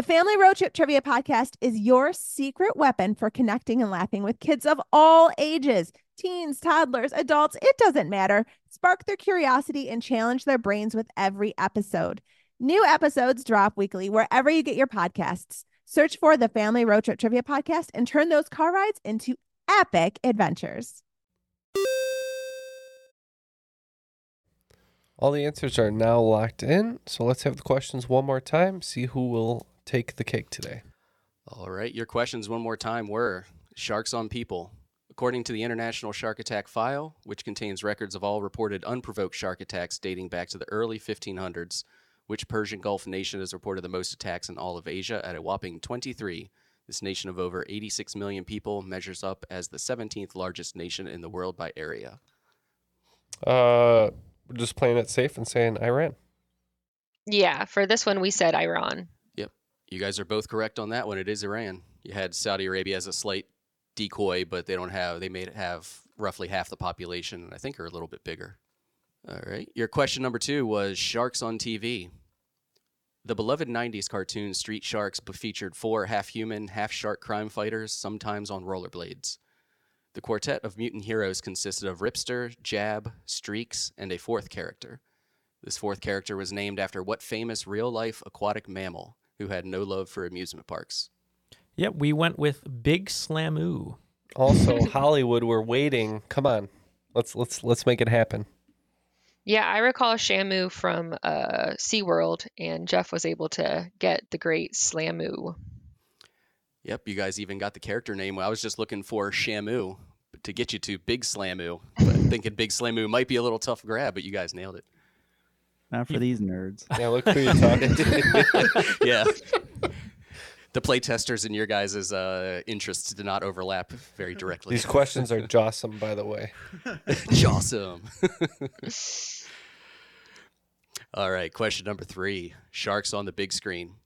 The Family Road Trip Trivia Podcast is your secret weapon for connecting and laughing with kids of all ages teens, toddlers, adults, it doesn't matter. Spark their curiosity and challenge their brains with every episode. New episodes drop weekly wherever you get your podcasts. Search for the Family Road Trip Trivia Podcast and turn those car rides into epic adventures. All the answers are now locked in. So let's have the questions one more time. See who will take the cake today. All right, your questions one more time were sharks on people. According to the International Shark Attack File, which contains records of all reported unprovoked shark attacks dating back to the early 1500s, which Persian Gulf nation has reported the most attacks in all of Asia at a whopping 23? This nation of over 86 million people measures up as the 17th largest nation in the world by area. Uh, we're just playing it safe and saying Iran. Yeah, for this one we said Iran. You guys are both correct on that one. It is Iran. You had Saudi Arabia as a slight decoy, but they don't have they it have roughly half the population and I think are a little bit bigger. All right. Your question number 2 was sharks on TV. The beloved 90s cartoon Street Sharks featured four half human, half shark crime fighters, sometimes on rollerblades. The quartet of mutant heroes consisted of Ripster, Jab, Streex, and a fourth character. This fourth character was named after what famous real life aquatic mammal who had no love for amusement parks? Yep, we went with Big Slammu. Also, [LAUGHS] Hollywood, we're waiting. Come on, let's let's let's make it happen. Yeah, I recall Shamu from uh, SeaWorld, and Jeff was able to get the great Slammu. Yep, you guys even got the character name. I was just looking for Shamu to get you to Big Slammu, but [LAUGHS] thinking Big Slammu might be a little tough grab, but you guys nailed it. Not for these nerds. Yeah, look who you're talking to. [LAUGHS] yeah. [LAUGHS] The playtesters and your guys' uh, interests did not overlap very directly. These questions are jawsome, by the way. [LAUGHS] Jawsome. All right, question number three Sharks on the big screen.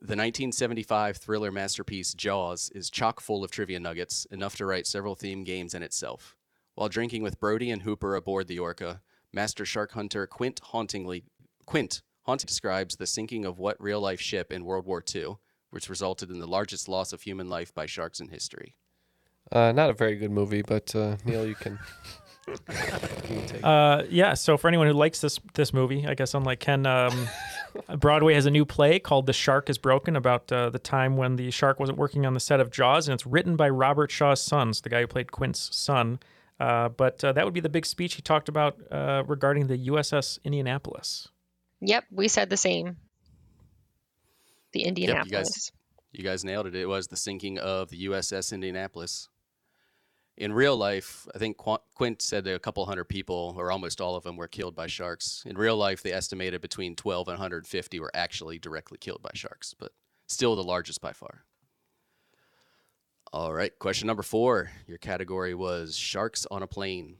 The 1975 thriller masterpiece Jaws is chock full of trivia nuggets, enough to write several theme games in itself. While drinking with Brody and Hooper aboard the Orca, Master Shark Hunter Quint hauntingly Quint hauntingly describes the sinking of what real life ship in World War II, which resulted in the largest loss of human life by sharks in history. Uh, not a very good movie, but uh, Neal, you can. [LAUGHS] you can. Uh, yeah. So for anyone who likes this this movie, I guess unlike Ken, um, [LAUGHS] Broadway has a new play called "The Shark Is Broken" about uh, the time when the shark wasn't working on the set of Jaws, and it's written by Robert Shaw's sons, the guy who played Quint's son. Uh, but uh, that would be the big speech he talked about uh, regarding the USS Indianapolis. Yep, we said the same. The Yep, Indianapolis. you guys, you guys nailed it. It was the sinking of the USS Indianapolis. In real life, I think Qu- Quint said that a couple hundred people, or almost all of them, were killed by sharks. In real life, they estimated between 12 and 150 were actually directly killed by sharks, but still the largest by far. All right, question number four. Your category was sharks on a plane.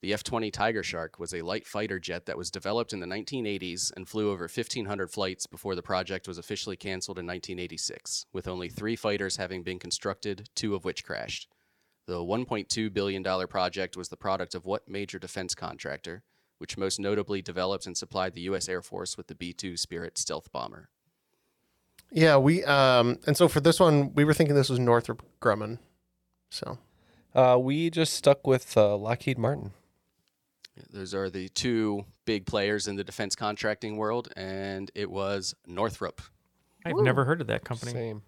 The F 20 Tiger Shark was a light fighter jet that was developed in the 1980s and flew over 1,500 flights before the project was officially canceled in 1986, with only three fighters having been constructed, two of which crashed. The $1.2 billion project was the product of what major defense contractor, which most notably developed and supplied the U.S. Air Force with the B 2 Spirit stealth bomber? Yeah, we um, and so for this one, we were thinking this was Northrop Grumman. So Uh, we just stuck with uh, Lockheed Martin. Those are the two big players in the defense contracting world, and it was Northrop. I've never heard of that company. Same.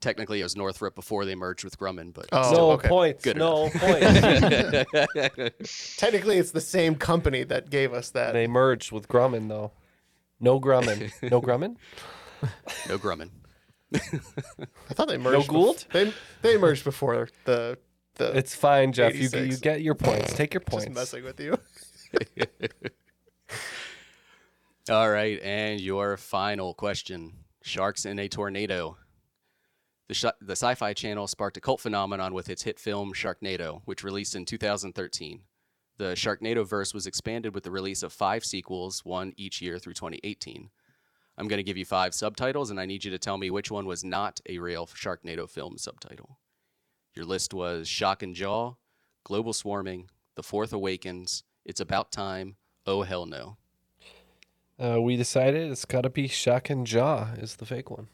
Technically, it was Northrop before they merged with Grumman, but Oh, still no okay. points. good no enough. points. [LAUGHS] technically, it's the same company that gave us that. they merged with Grumman, though. No Grumman. No Grumman? [LAUGHS] [LAUGHS] no Grumman. [LAUGHS] I thought they merged. No Gould? they they merged before the the. It's fine, Jeff. You, 86. you get your points. Take your [LAUGHS] points. Just messing with you. All right, and your final question: Sharks in a tornado. The, sh- the Sci-Fi Channel sparked a cult phenomenon with its hit film Sharknado, which released in 2013. The Sharknado verse was expanded with the release of five sequels, one each year through 2018. I'm going to give you five subtitles, and I need you to tell me which one was not a real Sharknado film subtitle. Your list was Shock and Jaw, Global Swarming, The Fourth Awakens, It's About Time, Oh Hell No. Uh, we decided it's got to be Shock and Jaw is the fake one.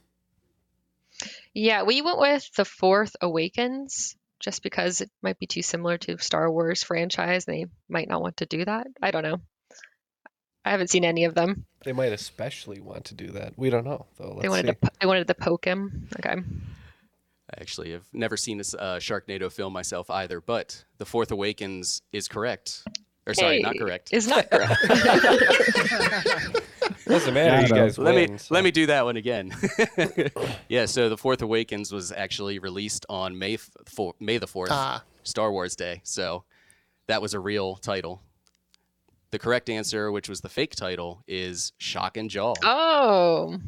Yeah, we went with The Fourth Awakens just because it might be too similar to Star Wars franchise. They might not want to do that. I don't know. I haven't seen any of them. They might especially want to do that. We don't know though. Let's they wanted see. to po- they wanted to poke him. Okay. I actually have never seen this uh, Sharknado film myself either, but The Fourth Awakens is correct. Or sorry, not correct. It's not correct. [LAUGHS] Doesn't matter. You guys let win. me let me do that one again. [LAUGHS] yeah, so The Fourth Awakens was actually released on May f- four, May the fourth, Ah. Star Wars Day. So that was a real title. The correct answer, which was the fake title, is Shock and Jaw. oh.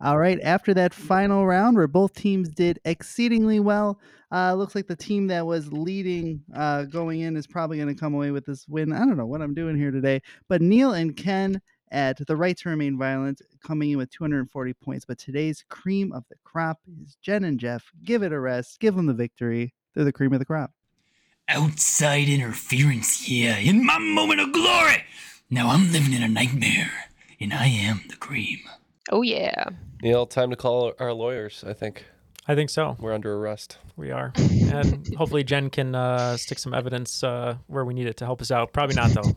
All right, after that final round where both teams did exceedingly well, uh, looks like the team that was leading uh, going in is probably going to come away with this win. I don't know what I'm doing here today, but Neal and Ken at the right to remain violent coming in with 240 points. But today's cream of the crop is Jenn and Jeff. Give it a rest, give them the victory. They're the cream of the crop. Outside interference, yeah, in my moment of glory. Now I'm living in a nightmare, and I am the cream. Oh yeah. Neal, time to call our lawyers. I think. I think so. We're under arrest. We are, and hopefully Jenn can uh, stick some evidence uh, where we need it to help us out. Probably not though.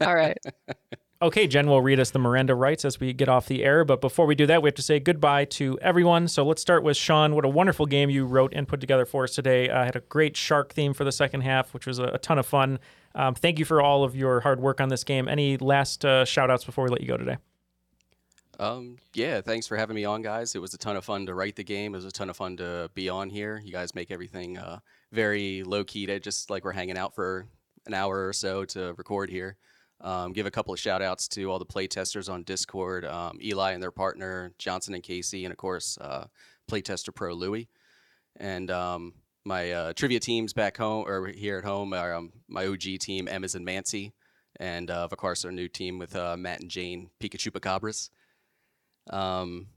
[LAUGHS] All right. [LAUGHS] Okay, Jenn will read us the Miranda rights as we get off the air. But before we do that, we have to say goodbye to everyone. So let's start with Shaun. What a wonderful game you wrote and put together for us today. I had a great shark theme for the second half, which was a, a ton of fun. Um, thank you for all of your hard work on this game. Any last uh, shout outs before we let you go today? Um, yeah, thanks for having me on, guys. It was a ton of fun to write the game. It was a ton of fun to be on here. You guys make everything uh, very low key, to just like we're hanging out for an hour or so to record here. Um, give a couple of shout outs to all the play testers on Discord, um, Eli and their partner, Johnson and Casey, and of course, uh, Playtester Pro Louie. And um, my uh, trivia teams back home or here at home are um, my OG team, Emma's and Mancy, and uh, of course, our new team with uh, Matt and Jane, Pikachu Pacabras. Um,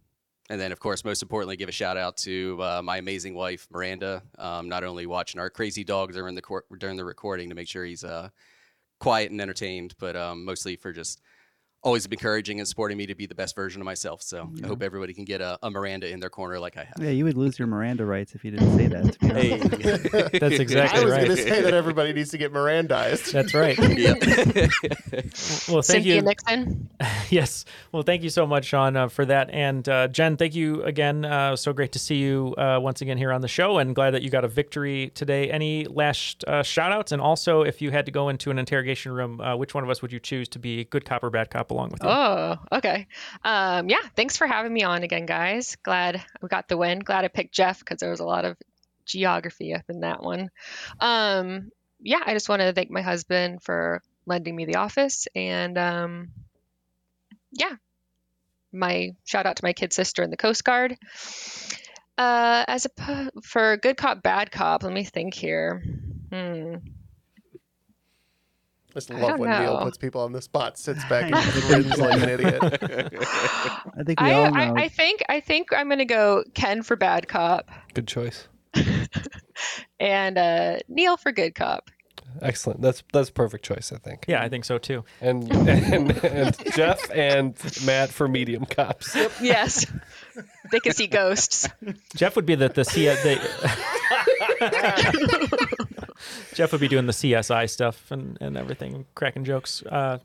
and then, of course, most importantly, give a shout out to uh, my amazing wife, Miranda. Um, not only watching our crazy dog during the cor- during the recording to make sure he's uh, quiet and entertained, but um, mostly for just always encouraging and supporting me to be the best version of myself. So I hope everybody can get a, a Miranda in their corner like I have. Yeah, you would lose your Miranda rights if you didn't say that. To be Hey. [LAUGHS] That's exactly right. I was right. going to say that everybody needs to get Mirandized. That's right. [LAUGHS] [LAUGHS] well, thank Cynthia you. Nixon. yes. Well, thank you so much, Shaun, uh, for that. And uh, Jenn, thank you again. Uh, so great to see you uh, once again here on the show and glad that you got a victory today. Any last uh, shout outs? And also, if you had to go into an interrogation room, uh, which one of us would you choose to be good cop or bad cop along with you? Oh, okay. Um, yeah, thanks for having me on again, guys. Glad we got the win. Glad I picked Jeff because there was a lot of geography up in that one. Um, yeah, I just want to thank my husband for lending me the office and um, yeah, my shout out to my kid sister in the Coast Guard. Uh, as a for good cop, bad cop, let me think here. Hmm. I just love don't when Neal puts people on the spot, sits [LAUGHS] back and grins like an idiot. [LAUGHS] I think we I, all know. I, I think I think I'm gonna go Ken for bad cop Good choice. [LAUGHS] and uh, Neal for good cop. Excellent. That's that's perfect choice. I think. Yeah, I think so too. And and, and Jeff and Matt for medium cops. Yes, they can see ghosts. Jeff would be the, the, C- the Jeff would be doing the CSI stuff and, and everything, cracking jokes. Uh,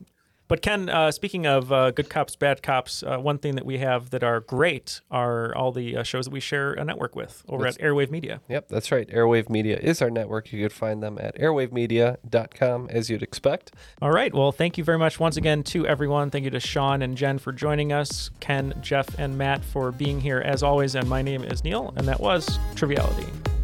But Ken, uh, speaking of uh, good cops, bad cops, uh, one thing that we have that are great are all the uh, shows that we share a network with over That's- at Airwave Media. Yep, that's right. Airwave Media is our network. You could find them at airwavemedia.com as you'd expect. All right. Well, thank you very much once again to everyone. Thank you to Shaun and Jenn for joining us, Ken, Jeff, and Matt for being here as always. And my name is Neal, and that was Triviality.